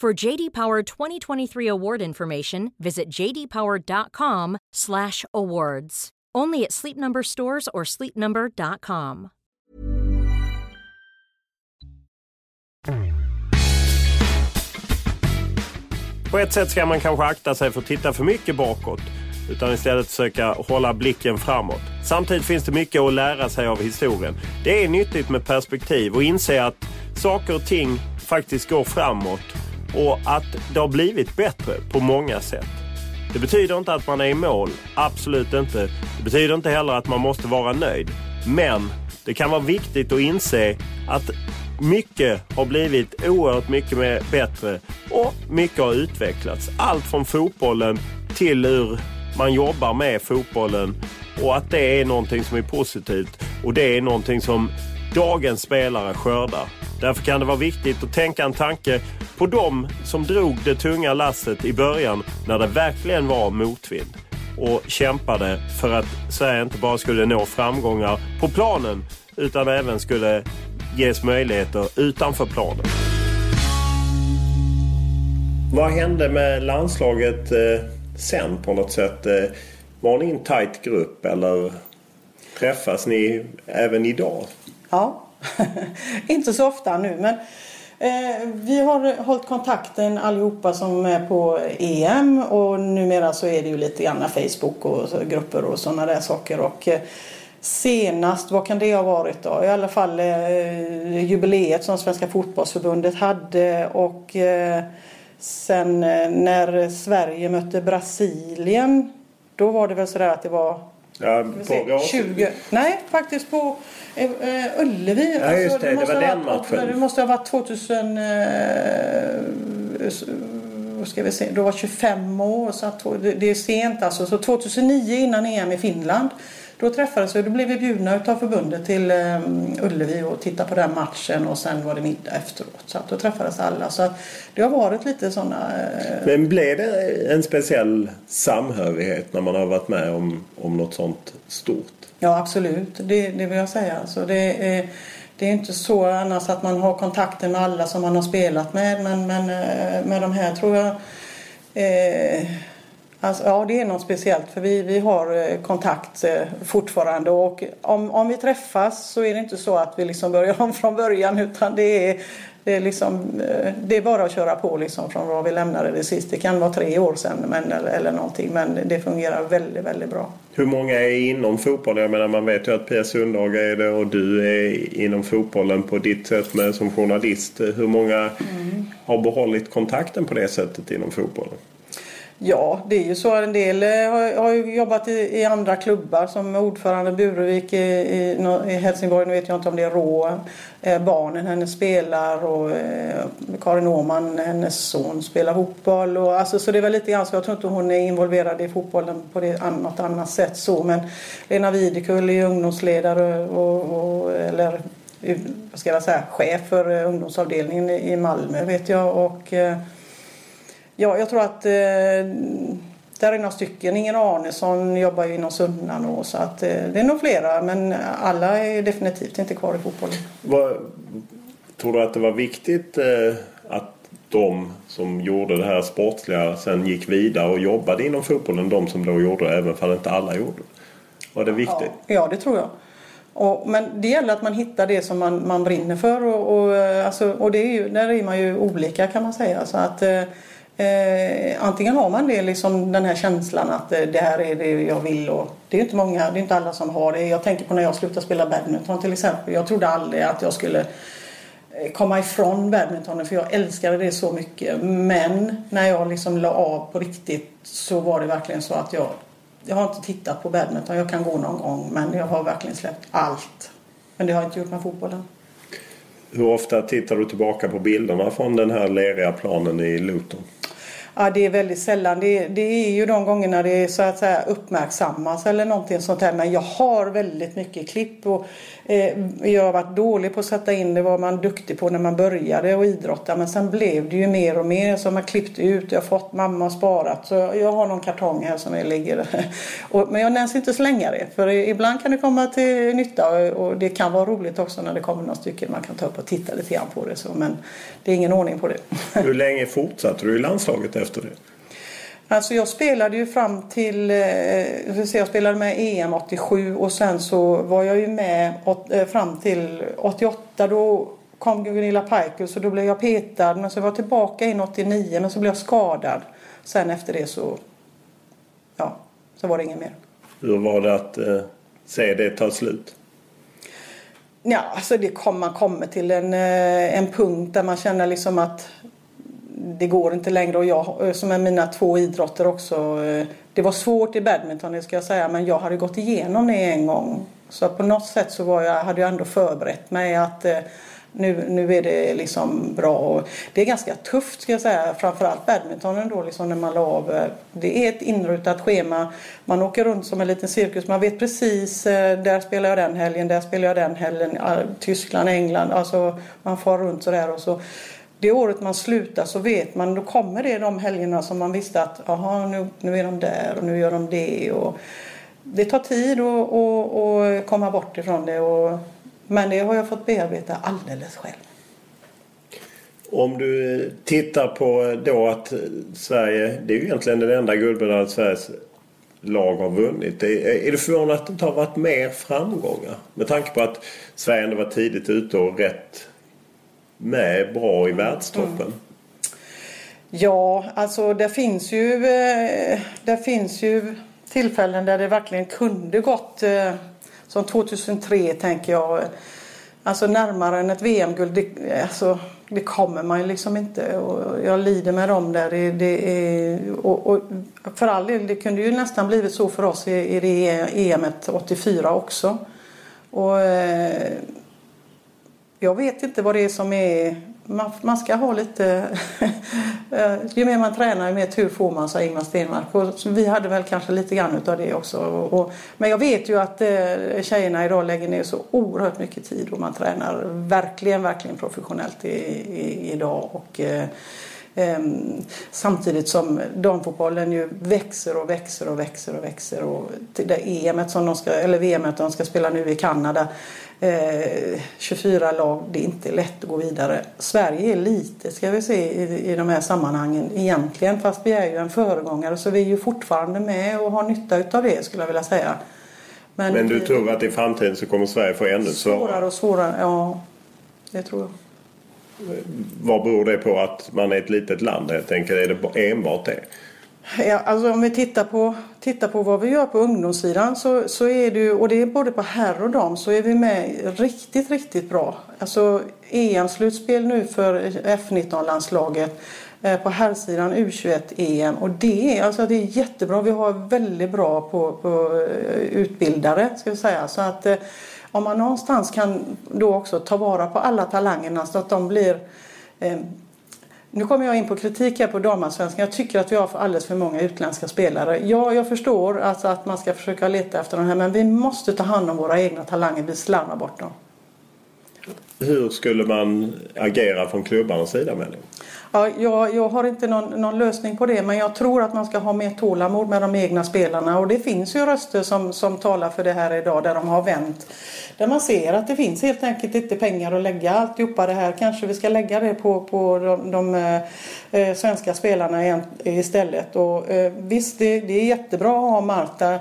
Speaker 3: For JD Power 2023 award information, visit jdpower.com/awards. Only at Sleep Number stores or sleepnumber.com.
Speaker 1: På ett sätt ska man kanske akta sig för att titta för mycket bakåt utan istället försöka hålla blicken framåt. Samtidigt finns det mycket att lära sig av historien. Det är nyttigt med perspektiv och inse att saker och ting faktiskt går framåt och att det har blivit bättre på många sätt. Det betyder inte att man är i mål, absolut inte. Det betyder inte heller att man måste vara nöjd. Men det kan vara viktigt att inse att mycket har blivit oerhört mycket mer bättre och mycket har utvecklats. Allt från fotbollen till hur man jobbar med fotbollen och att det är någonting som är positivt och det är någonting som dagens spelare skördar. Därför kan det vara viktigt att tänka en tanke på dem som drog det tunga lasset i början när det verkligen var motvind och kämpade för att Sverige inte bara skulle nå framgångar på planen utan även skulle ges möjligheter utanför planen. Vad hände med landslaget eh, sen på något sätt? Eh, var ni en tajt grupp eller träffas ni även idag?
Speaker 2: Ja, inte så ofta nu men eh, vi har hållit kontakten allihopa som är på EM och numera så är det ju lite grann Facebook och grupper och sådana där saker. Och, eh, Senast, vad kan det ha varit då? I alla fall eh, jubileet som Svenska fotbollsförbundet hade och eh, sen eh, när Sverige mötte Brasilien då var det väl sådär att det var
Speaker 1: Ja, på
Speaker 2: 20, nej, faktiskt på eh, Ullevi.
Speaker 1: Ja, just alltså, det. det, det var den matchen.
Speaker 2: Det måste ha varit 2000... Eh, ska vi se, då var 25 år. Så det, det är sent alltså. Så 2009 innan EM i Finland då träffades vi, då blev vi bjudna av förbundet till um, Ullevi och titta på den matchen och sen var det middag efteråt. Så att då träffades alla. Så det har varit lite sådana... Uh...
Speaker 1: Men blev det en speciell samhörighet när man har varit med om, om något sånt stort?
Speaker 2: Ja absolut, det, det vill jag säga. Så det är, det är inte så annars att man har kontakter med alla som man har spelat med men, men eh, med de här tror jag eh, Alltså, ja, det är något speciellt för vi, vi har eh, kontakt eh, fortfarande och om, om vi träffas så är det inte så att vi liksom börjar om från början utan det är, det är, liksom, eh, det är bara att köra på liksom från vad vi lämnade det sist. Det kan vara tre år sedan men, eller, eller någonting men det fungerar väldigt, väldigt bra.
Speaker 1: Hur många är inom fotbollen? Jag menar man vet ju att Pia Sundhage är det och du är inom fotbollen på ditt sätt med, som journalist. Hur många mm. har behållit kontakten på det sättet inom fotbollen?
Speaker 2: Ja, det är ju så. En del eh, har, har jobbat i, i, andra klubbar som ordförande Burevik i, i, i, Helsingborg. Nu vet jag inte om det är Rå. Eh, barnen hennes spelar och eh, Karin Åman, hennes son, spelar fotboll. Och, alltså, så det är väl lite grann så. Jag tror inte hon är involverad i fotbollen på det, något annat sätt så. Men Lena Videkull är ungdomsledare och, och eller vad ska jag säga, chef för eh, ungdomsavdelningen i Malmö vet jag. Och, eh, Ja, jag tror att eh, där är några stycken. Ingen Arnesson jobbar ju inom Sunnan och så att eh, det är nog flera men alla är definitivt inte kvar i fotbollen.
Speaker 1: Vad, tror du att det var viktigt eh, att de som gjorde det här sportsliga sen gick vidare och jobbade inom fotbollen, de som då gjorde det även om inte alla gjorde det? Var det viktigt?
Speaker 2: Ja, ja det tror jag. Och, men det gäller att man hittar det som man, man brinner för och, och, alltså, och det är ju, där är man ju olika kan man säga. Så att, eh, antingen har man det, liksom den här känslan att eh, det här är det jag vill och det är inte många, det är inte alla som har det. Jag tänker på när jag slutade spela badminton till exempel. Jag trodde aldrig att jag skulle eh, komma ifrån badmintonen för jag älskade det så mycket. Men när jag liksom la av på riktigt så var det verkligen så att jag jag har inte tittat på badminton. Jag kan gå någon gång men jag har verkligen släppt allt. Men det har jag inte gjort med fotbollen.
Speaker 1: Hur ofta tittar du tillbaka på bilderna från den här leriga planen i Luton?
Speaker 2: Ja, det är väldigt sällan. Det, det är ju de gångerna det så att säga uppmärksammas eller någonting sånt här. Men jag har väldigt mycket klipp och eh, jag har varit dålig på att sätta in det. var man duktig på när man började och idrotta. Men sen blev det ju mer och mer som man klippt ut. Jag har fått mamma sparat. Så jag har någon kartong här som jag ligger. och, men jag nämns inte slänga det. För ibland kan det komma till nytta och det kan vara roligt också när det kommer några stycken man kan ta upp och titta lite grann på det. Så, men det är ingen ordning på det.
Speaker 1: Hur länge fortsatte du i landslaget efter det?
Speaker 2: Alltså jag spelade ju fram till, eh, jag spelade med EM 87 och sen så var jag ju med eh, fram till 88 då kom Gunilla Pajkus och då blev jag petad men så var jag tillbaka in 89 men så blev jag skadad. Sen efter det så, ja, så var det inget mer.
Speaker 1: Hur var det att eh, se det ta slut?
Speaker 2: Ja, alltså det kom, man kommer till en, en punkt där man känner liksom att det går inte längre och jag eh, som är mina två idrotter också. Eh, det var svårt i badminton det ska jag säga men jag hade gått igenom det en gång. Så på något sätt så var jag, hade jag ändå förberett mig att eh, nu, nu är det liksom bra. Och det är ganska tufft ska jag säga, framförallt badmintonen då liksom när man la av. Det är ett inrutat schema. Man åker runt som en liten cirkus. Man vet precis, där spelar jag den helgen, där spelar jag den helgen. Tyskland, England, alltså man far runt sådär och så det året man slutar så vet man, då kommer det de helgerna som man visste att aha, nu, nu är de där och nu gör de det. Och det tar tid att komma bort ifrån det. Och men det har jag fått bearbeta alldeles själv.
Speaker 1: Om du tittar på då att Sverige, det är ju egentligen den enda guldmedalj Sveriges lag har vunnit. Är du förvånad att det inte har varit mer framgångar? Med tanke på att Sverige ändå var tidigt ute och rätt med bra i världstoppen. Mm.
Speaker 2: Ja, alltså det finns ju, eh, det finns ju tillfällen där det verkligen kunde gått eh, som 2003 tänker jag. Alltså närmare än ett VM-guld, det, alltså, det kommer man ju liksom inte. Och jag lider med dem där. Det, det är, och, och, för all del, det kunde ju nästan blivit så för oss i, i det EMet 84 också. Och, eh, jag vet inte vad det är som är man, man ska ha lite... Ju mer man tränar ju mer tur får man, sa Ingmar Stenmark. Och vi hade väl kanske lite grann av det också. Och, men jag vet ju att eh, tjejerna idag lägger ner så oerhört mycket tid och man tränar verkligen, verkligen professionellt i, i, idag. Och, eh, samtidigt som damfotbollen ju växer och växer och växer och växer. Och det EMet som de ska, eller VMet de ska spela nu i Kanada, eh, 24 lag, det är inte lätt att gå vidare. Sverige är lite, ska vi se, i, i de här sammanhangen egentligen. Fast vi är ju en föregångare så vi är ju fortfarande med och har nytta utav det skulle jag vilja säga.
Speaker 1: Men, Men du tror att i framtiden så kommer Sverige få ännu svårare?
Speaker 2: Svårare och svårare, ja. Det tror jag.
Speaker 1: Vad beror det på att man är ett litet land helt enkelt? Är det enbart det?
Speaker 2: Ja, alltså om vi tittar på, tittar på vad vi gör på ungdomssidan så, så är det ju, och det är både på herr och dam, så är vi med riktigt, riktigt bra. Alltså EM-slutspel nu för F19-landslaget eh, på herrsidan U21-EM och det är, alltså det är jättebra. Vi har väldigt bra på, på eh, utbildare ska vi säga. Så att eh, om man någonstans kan då också ta vara på alla talangerna så att de blir eh, nu kommer jag in på kritik här på damallsvenskan. Jag tycker att vi har för alldeles för många utländska spelare. Ja, jag förstår alltså att man ska försöka leta efter de här men vi måste ta hand om våra egna talanger. Vi slarvar bort dem.
Speaker 1: Hur skulle man agera från klubbarnas sida med det?
Speaker 2: Ja, jag, jag har inte någon, någon, lösning på det men jag tror att man ska ha mer tålamod med de egna spelarna och det finns ju röster som, som talar för det här idag där de har vänt. Där man ser att det finns helt enkelt inte pengar att lägga alltihopa det här. Kanske vi ska lägga det på, på de, de eh, eh svenska spelarna istället. Och, eh, visst, det, det är jättebra att ha Marta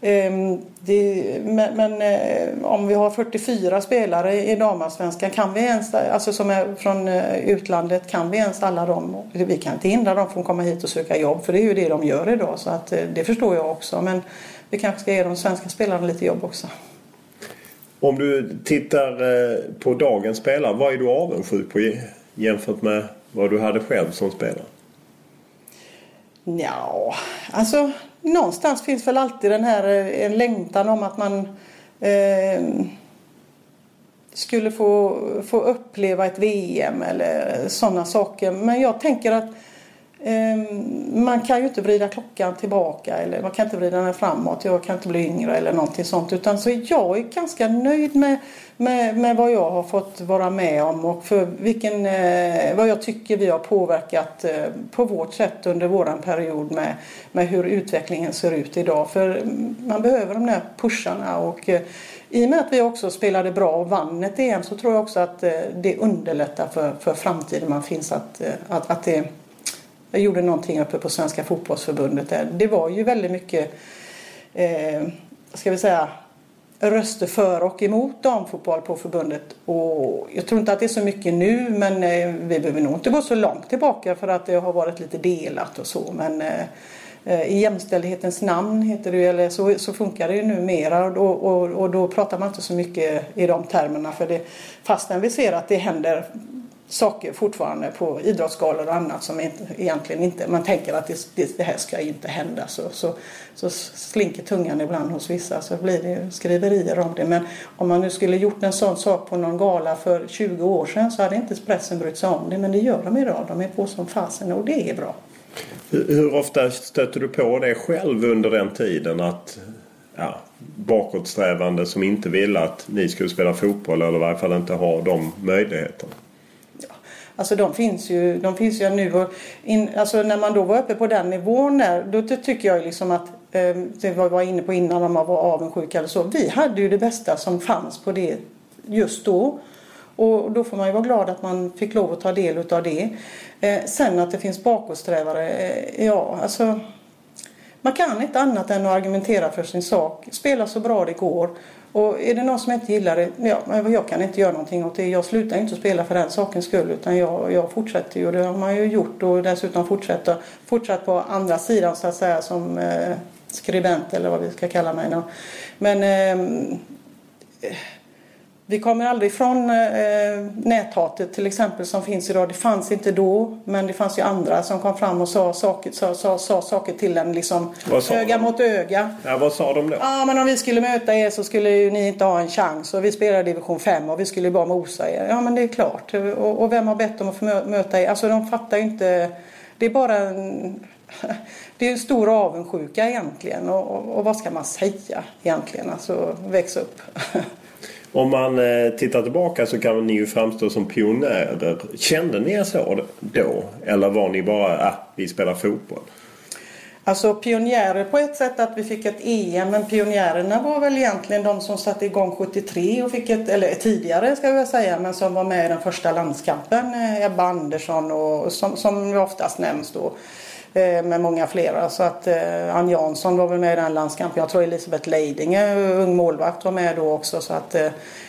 Speaker 2: det, men, men eh, om vi har 44 spelare i damallsvenskan, kan vi ens, alltså som är från eh, utlandet, kan vi ens alla dem? Vi kan inte hindra dem från att komma hit och söka jobb för det är ju det de gör idag så att eh, det förstår jag också. Men vi kanske ska ge de svenska spelarna lite jobb också.
Speaker 1: Om du tittar på dagens spelare, vad är du avundsjuk på jämfört med vad du hade själv som spelare?
Speaker 2: Ja, alltså någonstans finns väl alltid den här eh, en längtan om att man eh, skulle få, få uppleva ett VM eller sådana saker. Men jag tänker att Ehm, man kan ju inte vrida klockan tillbaka eller man kan inte vrida den framåt. Jag kan inte bli yngre eller någonting sånt. Utan så jag är ganska nöjd med, med, med vad jag har fått vara med om och för vilken, eh, vad jag tycker vi har påverkat eh, på vårt sätt under våran period med, med hur utvecklingen ser ut idag. För mm, man behöver de där pusharna och eh, i och med att vi också spelade bra och vann ett EM så tror jag också att det underlättar för, för framtiden. Man finns att, att, att det jag gjorde någonting uppe på Svenska fotbollsförbundet där. Det var ju väldigt mycket, eh, ska vi säga, röster för och emot damfotboll på förbundet. Och jag tror inte att det är så mycket nu men eh, vi behöver nog inte gå så långt tillbaka för att det har varit lite delat och så. Men eh, eh i jämställdhetens namn heter det eller så, så funkar det ju numera och då, och, och då pratar man inte så mycket i de termerna för det, fastän vi ser att det händer saker fortfarande på idrottsgalor och annat som inte, egentligen inte, man tänker att det, det, här ska inte hända. Så, så, så slinker tungan ibland hos vissa så blir det skriverier om det. Men om man nu skulle gjort en sån sak på någon gala för 20 år sedan så hade inte pressen brytt sig om det. Men det gör de idag. De är på som fasen och det är bra.
Speaker 1: Hur ofta stöter du på det själv under den tiden? att ja, bakåtsträvande som inte ville att ni skulle spela fotboll eller i varje fall inte ha de möjligheterna?
Speaker 2: Alltså de finns ju, de finns ju nu. Och in, alltså när man då var uppe på den nivån där, då tycker jag liksom att eh, det var jag var inne på innan om man var avundsjuk eller så. Vi hade ju det bästa som fanns på det just då. Och då får man ju vara glad att man fick lov att ta del av det. Eh, sen att det finns bakåtsträvare, eh, ja alltså man kan inte annat än att argumentera för sin sak. Spela så bra det går. Och är det någon som inte gillar det, ja, jag kan inte göra någonting åt det. Jag slutar inte att spela för den sakens skull utan jag, jag fortsätter ju och det har man ju gjort och dessutom fortsätter, fortsatt på andra sidan så att säga som eh, skribent eller vad vi ska kalla mig. Då. Men eh, vi kommer aldrig ifrån eh, näthatet till exempel som finns idag. Det fanns inte då men det fanns ju andra som kom fram och sa saker, sa, sa, sa saker till en liksom öga de? mot öga.
Speaker 1: Ja, vad sa de då?
Speaker 2: Ja men om vi skulle möta er så skulle ju ni inte ha en chans och vi spelar division 5 och vi skulle ju bara mosa er. Ja men det är klart. Och, och vem har bett dem att få möta er? Alltså de fattar ju inte. Det är bara en det är en stor avundsjuka egentligen och, och, och, vad ska man säga egentligen? Alltså väx upp.
Speaker 1: Om man eh, tittar tillbaka så kan ni ju framstå som pionjärer. Kände ni er så då? Eller var ni bara, ah, vi spelar fotboll?
Speaker 2: Alltså pionjärer på ett sätt att vi fick ett EM men pionjärerna var väl egentligen de som satte igång 73 och fick ett, eller tidigare ska jag säga, men som var med i den första landskampen. Eh, Ebba Andersson och som, som oftast nämns då. Eh, med många flera. Så att eh, Ann Jansson var väl med i den landskampen. Jag tror Elisabeth Leidinge, ung målvakt, var med då också. Så att eh,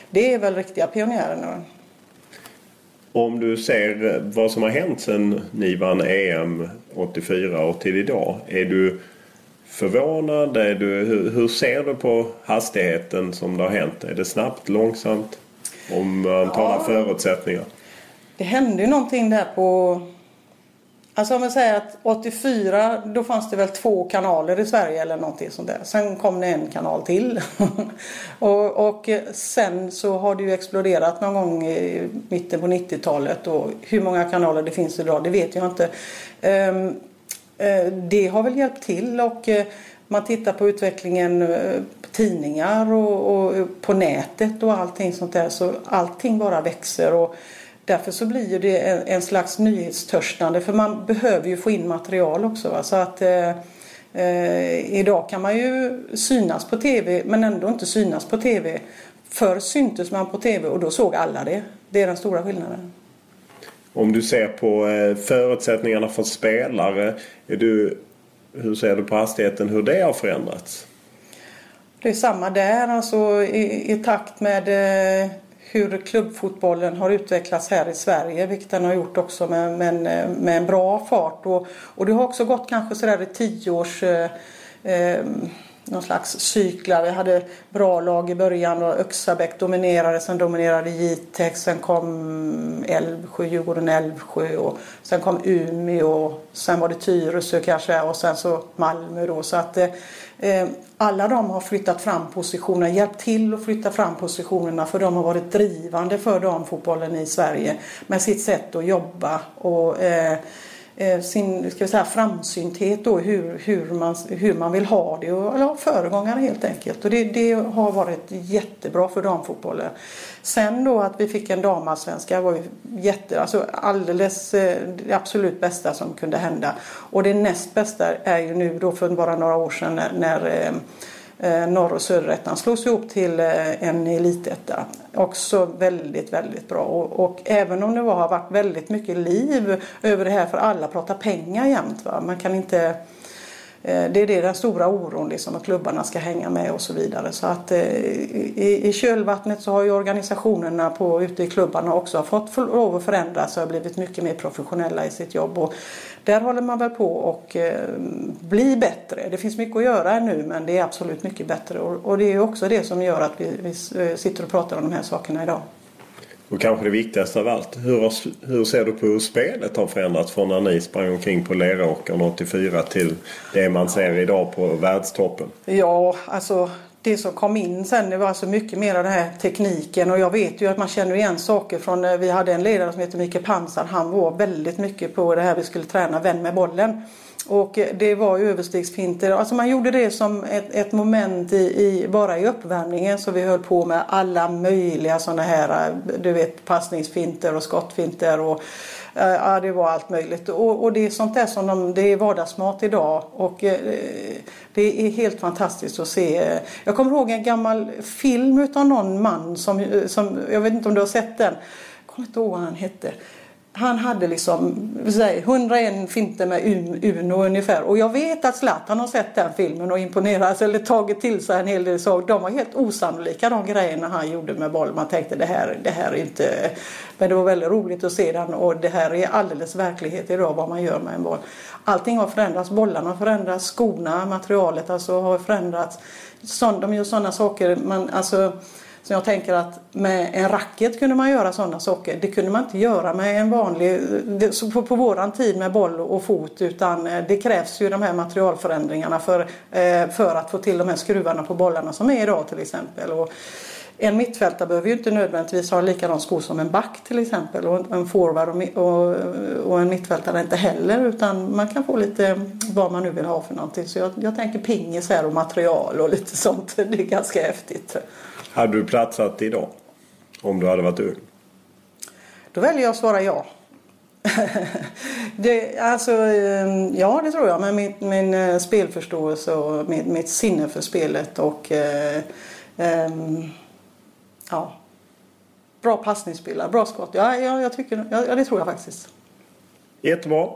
Speaker 2: det är väl riktiga pionjärer nu.
Speaker 1: Om du ser vad som har hänt sedan ni vann EM 84 och till idag. Är du förvånad? Är du, hur, hur ser du på hastigheten som det har hänt? Är det snabbt, långsamt? Om man talar ja, förutsättningar.
Speaker 2: Det hände ju någonting där på Alltså om man säger att 84 då fanns det väl två kanaler i Sverige eller någonting sånt där. Sen kom det en kanal till. och, och, sen så har det ju exploderat någon gång i mitten på 90-talet och hur många kanaler det finns idag det vet jag inte. Um, uh, det har väl hjälpt till och uh, man tittar på utvecklingen uh, på tidningar och, och, på nätet och allting sånt där så allting bara växer. Och, Därför så blir det en, en slags nyhetstörstande för man behöver ju få in material också. Va? Så att eh, eh, idag kan man ju synas på tv men ändå inte synas på tv. Förr syntes man på tv och då såg alla det. Det är den stora skillnaden.
Speaker 1: Om du ser på eh, förutsättningarna för spelare. Är du, hur ser du på hastigheten, hur det har förändrats?
Speaker 2: Det är samma där, alltså i, i takt med eh, hur klubbfotbollen har utvecklats här i Sverige, vilket den har gjort också med, med, en, med en bra fart. Och, och det har också gått kanske sådär i tio års eh, eh, någon slags cyklar. Vi hade bra lag i början och Öxabäck dominerade. Sen dominerade Jitex. Sen kom Älvsjö, Djurgården Älvsjö. Och sen kom Umeå. Sen var det Tyresö kanske och sen så Malmö då. Så att eh, alla de har flyttat fram positionerna, hjälpt till att flytta fram positionerna för de har varit drivande för damfotbollen i Sverige med sitt sätt att jobba och eh, Eh, sin ska vi säga, framsynthet och hur, hur, man, hur man vill ha det. Och, eller föregångare helt enkelt. Och det, det har varit jättebra för damfotbollen. Sen då att vi fick en damallsvenska var ju jätte, alltså alldeles eh, det absolut bästa som kunde hända. Och det näst bästa är ju nu då för bara några år sedan när, när eh, Eh, norr och söderettan slogs ihop till eh, en elitetta. Också väldigt, väldigt bra. Och, och, även om det var, har varit väldigt mycket liv över det här för alla pratar pengar jämt. Va? Man kan inte Eh, det är det den stora oron liksom att klubbarna ska hänga med och så vidare. Så att eh, i, i kölvattnet så har ju organisationerna på, ute i klubbarna också fått lov att förändras och har blivit mycket mer professionella i sitt jobb. Och där håller man väl på och eh, bli bättre. Det finns mycket att göra nu men det är absolut mycket bättre och, och det är också det som gör att vi, vi eh, sitter och pratar om de här sakerna idag.
Speaker 1: Och kanske det viktigaste av allt. Hur, hur ser du på hur spelet har förändrats från när ni sprang omkring på Leråkern 84 till det man ser idag på världstoppen?
Speaker 2: Ja, alltså det som kom in sen det var alltså mycket mer av den här tekniken och jag vet ju att man känner igen saker från, eh, vi hade en ledare som heter Mikael Pansar, han var väldigt mycket på det här vi skulle träna vän med bollen. Och det var ju överstegsfinter. Alltså man gjorde det som ett, ett moment i, i, bara i uppvärmningen så vi höll på med alla möjliga sådana här du vet passningsfinter och skottfinter och eh, ja det var allt möjligt. Och, och det är sånt där som de, det är vardagsmat idag och eh, det är helt fantastiskt att se. Jag kommer ihåg en gammal film utav någon man som, som jag vet inte om du har sett den. Jag kommer inte ihåg vad han hette. Han hade liksom säg, 101 finter med Uno ungefär. Och jag vet att Zlatan har sett den filmen och imponerats eller tagit till sig en hel del saker. De var helt osannolika de grejerna han gjorde med boll. Man tänkte det här, det här är inte... Men det var väldigt roligt att se den och det här är alldeles verklighet idag vad man gör med en boll. Allting har förändrats. Bollarna har förändrats, skorna, materialet alltså har förändrats. de gör sådana saker. Man, alltså, så jag tänker att med en racket kunde man göra sådana saker. Det kunde man inte göra med en vanlig, på, på våran tid med boll och fot utan eh, det krävs ju de här materialförändringarna för, eh, för att få till de här skruvarna på bollarna som är idag till exempel. Och en mittfältare behöver ju inte nödvändigtvis ha likadan sko som en back till exempel och en forward och, och, och en mittfältare inte heller utan man kan få lite vad man nu vill ha för någonting. Så jag, jag tänker pingis här och material och lite sånt. Det är ganska häftigt.
Speaker 1: Hade du platsat idag? Om du hade varit ung?
Speaker 2: Då väljer jag att svara ja. det, alltså, ehm, ja, det tror jag. Med min, min eh, spelförståelse och mitt, mitt sinne för spelet och eh, eh, ja, bra passningsspelare, bra skott. Ja, ja, jag tycker, ja, det tror jag faktiskt.
Speaker 1: Jättebra.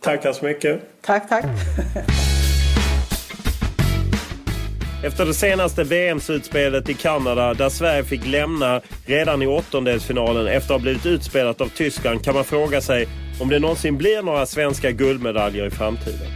Speaker 1: Tackar så mycket.
Speaker 2: Tack, tack.
Speaker 1: Efter det senaste VM-slutspelet i Kanada där Sverige fick lämna redan i åttondelsfinalen efter att ha blivit utspelat av Tyskland kan man fråga sig om det någonsin blir några svenska guldmedaljer i framtiden.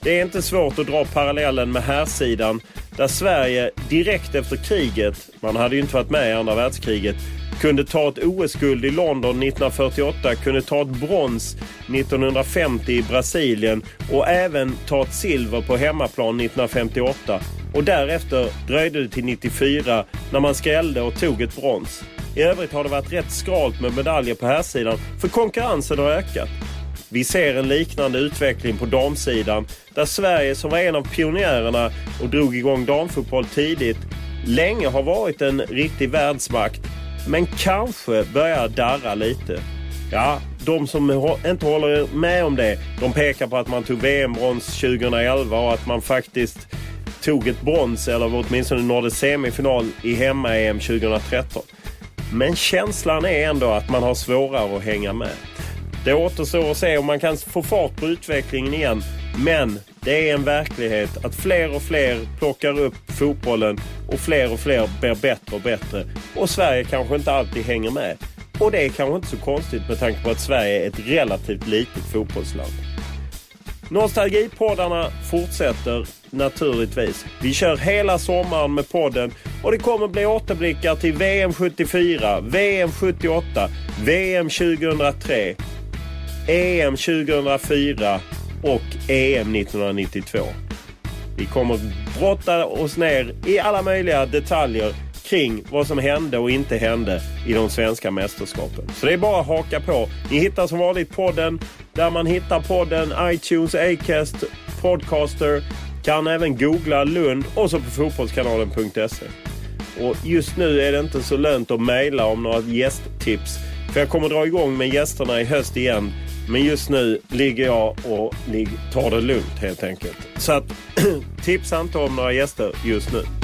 Speaker 1: Det är inte svårt att dra parallellen med herrsidan där Sverige direkt efter kriget, man hade ju inte varit med i andra världskriget, kunde ta ett OS-guld i London 1948, kunde ta ett brons 1950 i Brasilien och även ta ett silver på hemmaplan 1958 och därefter dröjde det till 94 när man skrällde och tog ett brons. I övrigt har det varit rätt skralt med medaljer på här sidan för konkurrensen har ökat. Vi ser en liknande utveckling på damsidan där Sverige som var en av pionjärerna och drog igång damfotboll tidigt länge har varit en riktig världsmakt men kanske börjar darra lite. Ja, de som inte håller med om det de pekar på att man tog VM-brons 2011 och att man faktiskt tog ett brons eller åtminstone nådde semifinal i hemma-EM 2013. Men känslan är ändå att man har svårare att hänga med. Det återstår att se om man kan få fart på utvecklingen igen. Men det är en verklighet att fler och fler plockar upp fotbollen och fler och fler blir bättre och bättre. Och Sverige kanske inte alltid hänger med. Och det är kanske inte så konstigt med tanke på att Sverige är ett relativt litet fotbollsland. Nostalgipoddarna fortsätter naturligtvis. Vi kör hela sommaren med podden och det kommer bli återblickar till VM 74, VM 78, VM 2003, EM 2004 och EM 1992. Vi kommer brotta oss ner i alla möjliga detaljer kring vad som hände och inte hände i de svenska mästerskapen. Så det är bara att haka på. Ni hittar som vanligt podden där man hittar podden iTunes, Acast, Podcaster. Kan även googla Lund och så på fotbollskanalen.se. Och just nu är det inte så lönt att mejla om några gästtips. För jag kommer dra igång med gästerna i höst igen. Men just nu ligger jag och tar det lugnt helt enkelt. Så att tipsa inte om några gäster just nu.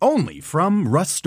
Speaker 4: Only from Rust